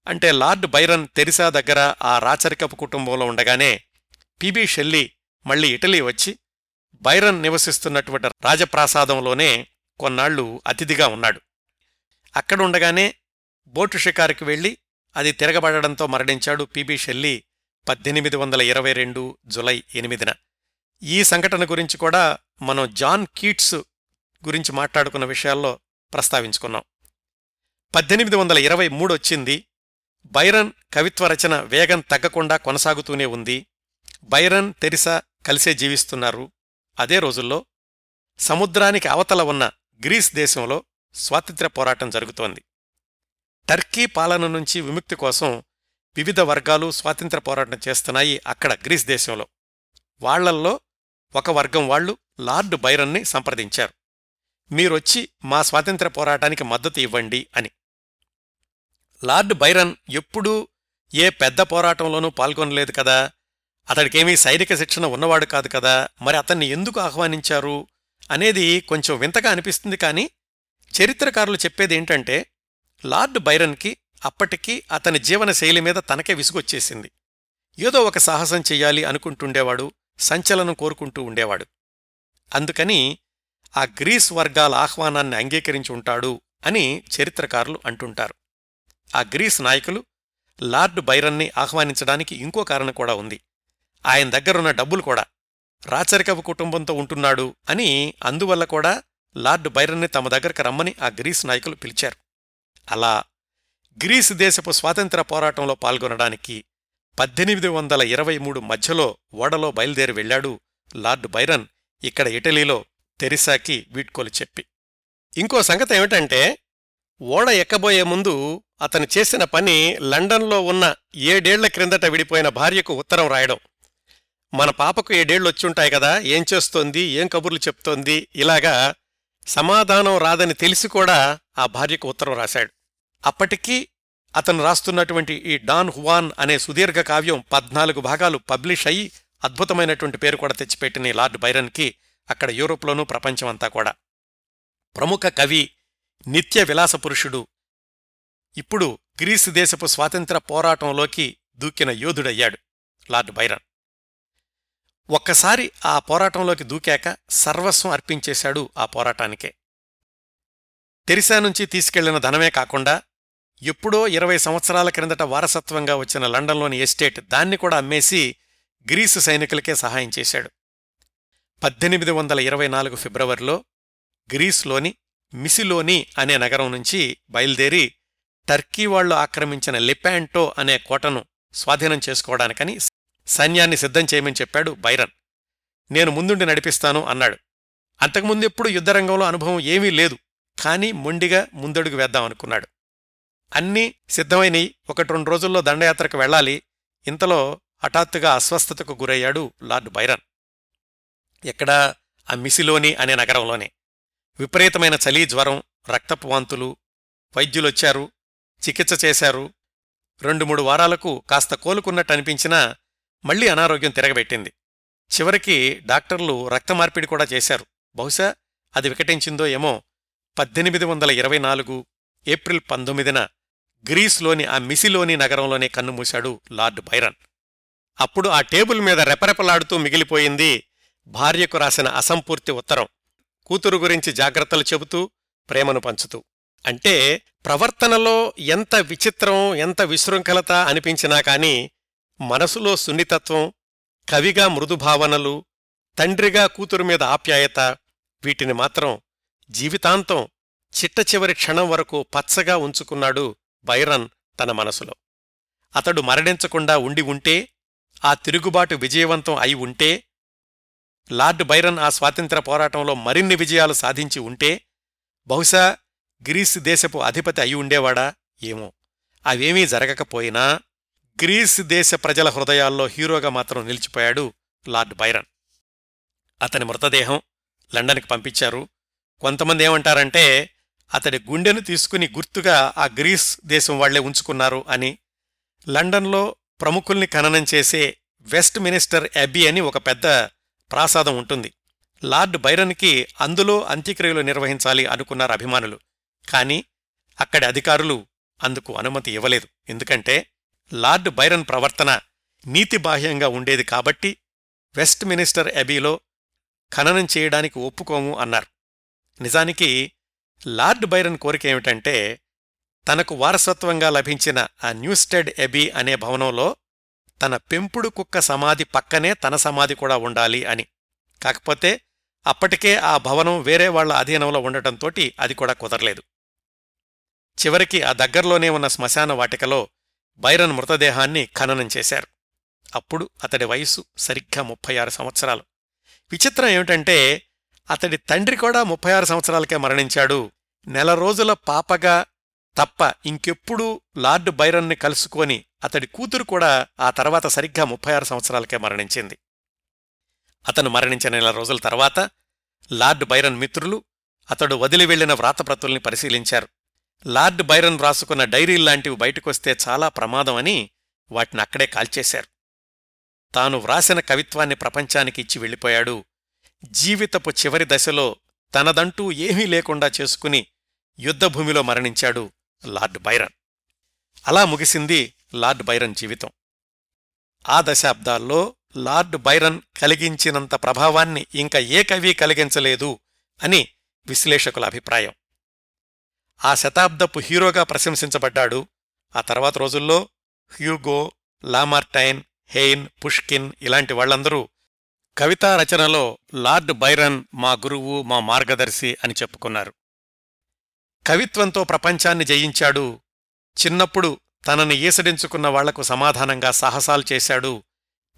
అంటే లార్డ్ బైరన్ తెరిసా దగ్గర ఆ రాచరికపు కుటుంబంలో ఉండగానే పిబి షెల్లీ మళ్ళీ ఇటలీ వచ్చి బైరన్ నివసిస్తున్నటువంటి రాజప్రాసాదంలోనే కొన్నాళ్ళు అతిథిగా ఉన్నాడు. అక్కడ ఉండగానే బోటు షికారుకి వెళ్ళి అది తిరగబడడంతో మరణించాడు పిబి షెల్లీ పద్దెనిమిది వందల ఇరవై రెండు జులై ఎనిమిదిన. ఈ సంఘటన గురించి కూడా మనం జాన్ కీట్స్ గురించి మాట్లాడుకున్న విషయాల్లో ప్రస్తావించుకున్నాం. పద్దెనిమిది వందల ఇరవై మూడొచ్చింది బైరన్ కవిత్వ రచన వేగం తగ్గకుండా కొనసాగుతూనే ఉంది. బైరన్ తెరిసా కలిసే జీవిస్తున్నారు. అదే రోజుల్లో సముద్రానికి అవతల ఉన్న గ్రీస్ దేశంలో స్వాతంత్ర్య పోరాటం జరుగుతోంది. టర్కీ పాలన నుంచి విముక్తి కోసం వివిధ వర్గాలు స్వాతంత్ర పోరాటం చేస్తున్నాయి అక్కడ గ్రీస్ దేశంలో. వాళ్ళల్లో ఒక వర్గం వాళ్ళు లార్డ్ బైరన్ని సంప్రదించారు. మీరొచ్చి మా స్వాతంత్ర పోరాటానికి మద్దతు ఇవ్వండి అని. లార్డ్ బైరన్ ఎప్పుడూ ఏ పెద్ద పోరాటంలోనూ పాల్గొనలేదు కదా. అతడికేమీ సైనిక శిక్షణ ఉన్నవాడు కాదు కదా. మరి అతన్ని ఎందుకు ఆహ్వానించారు అనేది కొంచెం వింతగా అనిపిస్తుంది కానీ చరిత్రకారులు చెప్పేదేంటంటే లార్డ్ బైరన్కి అప్పటికి అతని జీవనశైలి మీద తనకే విసుగొచ్చేసింది. ఏదో ఒక సాహసం చెయ్యాలి అనుకుంటుండేవాడు సంచలనం కోరుకుంటూ ఉండేవాడు. అందుకని ఆ గ్రీస్ వర్గాల ఆహ్వానాన్ని అంగీకరించి ఉంటాడు అని చరిత్రకారులు అంటుంటారు. ఆ గ్రీస్ నాయకులు లార్డ్ బైరన్ని ఆహ్వానించడానికి ఇంకో కారణం కూడా ఉంది. ఆయన దగ్గరున్న డబ్బులు కూడా రాచరికపు కుటుంబంతో ఉంటున్నాడు అని అందువల్ల కూడా లార్డ్ బైరన్ని తమ దగ్గరకు రమ్మని ఆ గ్రీస్ నాయకులు పిలిచారు. అలా గ్రీస్ దేశపు స్వాతంత్ర పోరాటంలో పాల్గొనడానికి పద్దెనిమిది వందల ఇరవై మూడు మధ్యలో ఓడలో బయలుదేరి వెళ్ళాడు లార్డ్ బైరన్ ఇక్కడ ఇటలీలో తెరిసాకి వీడ్కోలు చెప్పి. ఇంకో సంగతి ఏమిటంటే ఓడ ఎక్కబోయే ముందు అతను చేసిన పని లండన్లో ఉన్న ఏడేళ్ళ క్రిందట విడిపోయిన భార్యకు ఉత్తరం రాయడం. మన పాపకు ఏడేళ్ళొచ్చుంటాయి కదా ఏం చేస్తోంది ఏం కబుర్లు చెప్తోంది ఇలాగా సమాధానం రాదని తెలిసి కూడా ఆ భార్యకు ఉత్తరం రాశాడు. అప్పటికీ అతను రాస్తున్నటువంటి ఈ డాన్ హువాన్ అనే సుదీర్ఘ కావ్యం పద్నాలుగు భాగాలు పబ్లిష్ అయి అద్భుతమైనటువంటి పేరు కూడా తెచ్చిపెట్టిన లార్డ్ బైరన్కి అక్కడ యూరోప్లోనూ ప్రపంచమంతా కూడా. ప్రముఖ కవి నిత్య విలాస పురుషుడు ఇప్పుడు గ్రీసు దేశపు స్వాతంత్ర పోరాటంలోకి దూకిన యోధుడయ్యాడు లార్డ్ బైరన్. ఒక్కసారి ఆ పోరాటంలోకి దూకాక సర్వస్వం అర్పించేశాడు ఆ పోరాటానికే. తెరిసా నుంచి తీసుకెళ్ళిన ధనమే కాకుండా ఎప్పుడో ఇరవై సంవత్సరాల క్రిందట వారసత్వంగా వచ్చిన లండన్లోని ఎస్టేట్ దాన్ని కూడా అమ్మేసి గ్రీసు సైనికులకే సహాయం చేశాడు. పద్దెనిమిది వందల ఇరవై నాలుగు ఫిబ్రవరిలో గ్రీస్లోని మిసిలోని అనే నగరం నుంచి బయలుదేరి టర్కీ వాళ్ళు ఆక్రమించిన లిపాంటో అనే కోటను స్వాధీనం చేసుకోవడానికని సైన్యాన్ని సిద్ధం చేయమని చెప్పాడు బైరన్. నేను ముందుండి నడిపిస్తాను అన్నాడు. అంతకుముందెప్పుడు యుద్ధరంగంలో అనుభవం ఏమీ లేదు కానీ మొండిగా ముందడుగు వేద్దామనుకున్నాడు అన్నీ సిద్ధమైనవి ఒకటి రెండు రోజుల్లో దండయాత్రకు వెళ్ళాలి. ఇంతలో హఠాత్తుగా అస్వస్థతకు గురయ్యాడు లార్డ్ బైరన్. ఎక్కడా ఆ మిసిలోని అనే నగరంలోనే. విపరీతమైన చలి జ్వరం రక్తపు వాంతులు వైద్యులొచ్చారు చికిత్స చేశారు. రెండు మూడు వారాలకు కాస్త కోలుకున్నట్టు అనిపించినా మళ్ళీ అనారోగ్యం తిరగబెట్టింది. చివరికి డాక్టర్లు రక్తమార్పిడి కూడా చేశారు. బహుశా అది వికటించిందో ఏమో పద్దెనిమిది వందల ఇరవై నాలుగు ఏప్రిల్ పంతొమ్మిదిన గ్రీస్లోని ఆ మిసిలోని నగరంలోనే కన్నుమూశాడు లార్డ్ బైరన్. అప్పుడు ఆ టేబుల్ మీద రెపరెపలాడుతూ మిగిలిపోయింది భార్యకు రాసిన అసంపూర్తి ఉత్తరం కూతురు గురించి జాగ్రత్తలు చెబుతూ ప్రేమను పంచుతూ. అంటే ప్రవర్తనలో ఎంత విచిత్రం ఎంత విశృంఖలత అనిపించినా కాని మనసులో సున్నితత్వం కవిగా మృదుభావనలు తండ్రిగా కూతురు మీద ఆప్యాయత వీటిని మాత్రం జీవితాంతం చిట్ట చివరి క్షణం వరకు పచ్చగా ఉంచుకున్నాడు బైరన్ తన మనసులో. అతడు మరణించకుండా ఉండి ఉంటే ఆ తిరుగుబాటు విజయవంతం అయి ఉంటే లార్డ్ బైరన్ ఆ స్వాతంత్ర పోరాటంలో మరిన్ని విజయాలు సాధించి ఉంటే బహుశా గ్రీస్ దేశపు అధిపతి అయి ఉండేవాడా? ఏమో. అవేమీ జరగకపోయినా గ్రీస్ దేశ ప్రజల హృదయాల్లో హీరోగా మాత్రం నిలిచిపోయాడు లార్డ్ బైరన్. అతని మృతదేహం లండన్కి పంపించారు. కొంతమంది ఏమంటారంటే అతడి గుండెను తీసుకుని గుర్తుగా ఆ గ్రీస్ దేశం వాళ్ళే ఉంచుకున్నారు అని లండన్లో ప్రముఖుల్ని ఖననం చేసే వెస్ట్ మినిస్టర్ అబ్బీ అని ఒక పెద్ద ప్రాసాదం ఉంటుంది. లార్డ్ బైరన్కి అందులో అంత్యక్రియలు నిర్వహించాలి అనుకున్నారు అభిమానులు. కానీ అక్కడి అధికారులు అందుకు అనుమతి ఇవ్వలేదు. ఎందుకంటే లార్డ్ బైరన్ ప్రవర్తన నీతిబాహ్యంగా ఉండేది కాబట్టి వెస్ట్ మినిస్టర్ అబీలో ఖననం చేయడానికి ఒప్పుకోము అన్నారు. నిజానికి లార్డ్ బైరన్ కోరిక ఏమిటంటే తనకు వారసత్వంగా లభించిన ఆ న్యూస్టెడ్ ఎబీ అనే భవనంలో తన పెంపుడు కుక్క సమాధి పక్కనే తన సమాధి కూడా ఉండాలి అని. కాకపోతే అప్పటికే ఆ భవనం వేరే వాళ్ళ అధీనంలో ఉండటంతోటి అది కూడా కుదరలేదు. చివరికి ఆ దగ్గర్లోనే ఉన్న శ్మశాన వాటికలో బైరన్ మృతదేహాన్ని ఖననం చేశారు. అప్పుడు అతడి వయసు సరిగ్గా ముప్పై ఆరు సంవత్సరాలు. విచిత్రం ఏమిటంటే అతడి తండ్రి కూడా ముప్పై ఆరు సంవత్సరాలకే మరణించాడు. నెల రోజుల పాపగా తప్ప ఇంకెప్పుడూ లార్డ్ బైరన్ని కలుసుకొని అతడి కూతురు కూడా ఆ తర్వాత సరిగ్గా ముప్పై ఆరు సంవత్సరాలకే మరణించింది. అతను మరణించిన నెల రోజుల తర్వాత లార్డ్ బైరన్ మిత్రులు అతడు వదిలి వెళ్ళిన వ్రాతప్రతుల్ని పరిశీలించారు. లార్డ్ బైరన్ వ్రాసుకున్న డైరీల్లాంటివి బయటకొస్తే చాలా ప్రమాదమని వాటిని అక్కడే కాల్చేశారు. తాను వ్రాసిన కవిత్వాన్ని ప్రపంచానికి ఇచ్చి వెళ్ళిపోయాడు. జీవితపు చివరి దశలో తనదంటూ ఏమీ లేకుండా చేసుకుని యుద్ధభూమిలో మరణించాడు. Lord Byron. అలా ముగిసింది లార్డ్ బైరన్ జీవితం. ఆ దశాబ్దాల్లో లార్డ్ బైరన్ కలిగించినంత ప్రభావాన్ని ఇంకా ఏ కవి కలిగించలేదు అని విశ్లేషకుల అభిప్రాయం. ఆ శతాబ్దపు హీరోగా ప్రశంసించబడ్డాడు. ఆ తర్వాత రోజుల్లో హ్యూగో లామార్టైన్ హెయిన్ పుష్కిన్ ఇలాంటి వాళ్ళందరూ కవితా రచనలో లార్డ్ బైరన్ మా గురువు మా మార్గదర్శి అని చెప్పుకున్నారు. కవిత్వంతో ప్రపంచాన్ని జయించాడు. చిన్నప్పుడు తనని ఈసడించుకున్న వాళ్ళకు సమాధానంగా సాహసాలు చేశాడు.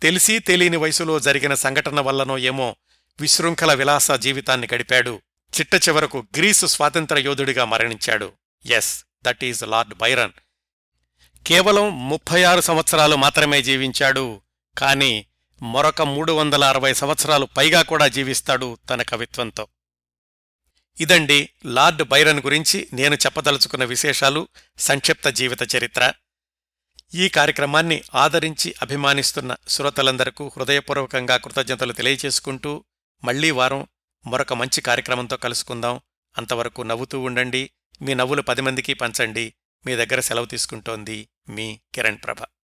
తెలిసీ తెలియని వయసులో జరిగిన సంఘటన వల్లనో ఏమో విశృంఖల విలాస జీవితాన్ని గడిపాడు. చిట్ట చివరకు గ్రీసు స్వాతంత్ర యోధుడిగా మరణించాడు. Yes that is Lord Byron కేవలం ముప్పై ఆరు సంవత్సరాలు మాత్రమే జీవించాడు. కాని మరొక మూడు వందల అరవై సంవత్సరాలు పైగా కూడా జీవిస్తాడు తన కవిత్వంతో. ఇదండి లార్డ్ బైరన్ గురించి నేను చెప్పదలుచుకున్న విశేషాలు సంక్షిప్త జీవిత చరిత్ర. ఈ కార్యక్రమాన్ని ఆదరించి అభిమానిస్తున్న శ్రోతలందరకు హృదయపూర్వకంగా కృతజ్ఞతలు తెలియచేసుకుంటూ మళ్ళీ వారం మరొక మంచి కార్యక్రమంతో కలుసుకుందాం. అంతవరకు నవ్వుతూ ఉండండి. మీ నవ్వులు పది మందికి పంచండి. మీ దగ్గర సెలవు తీసుకుంటోంది మీ కిరణ్ ప్రభ.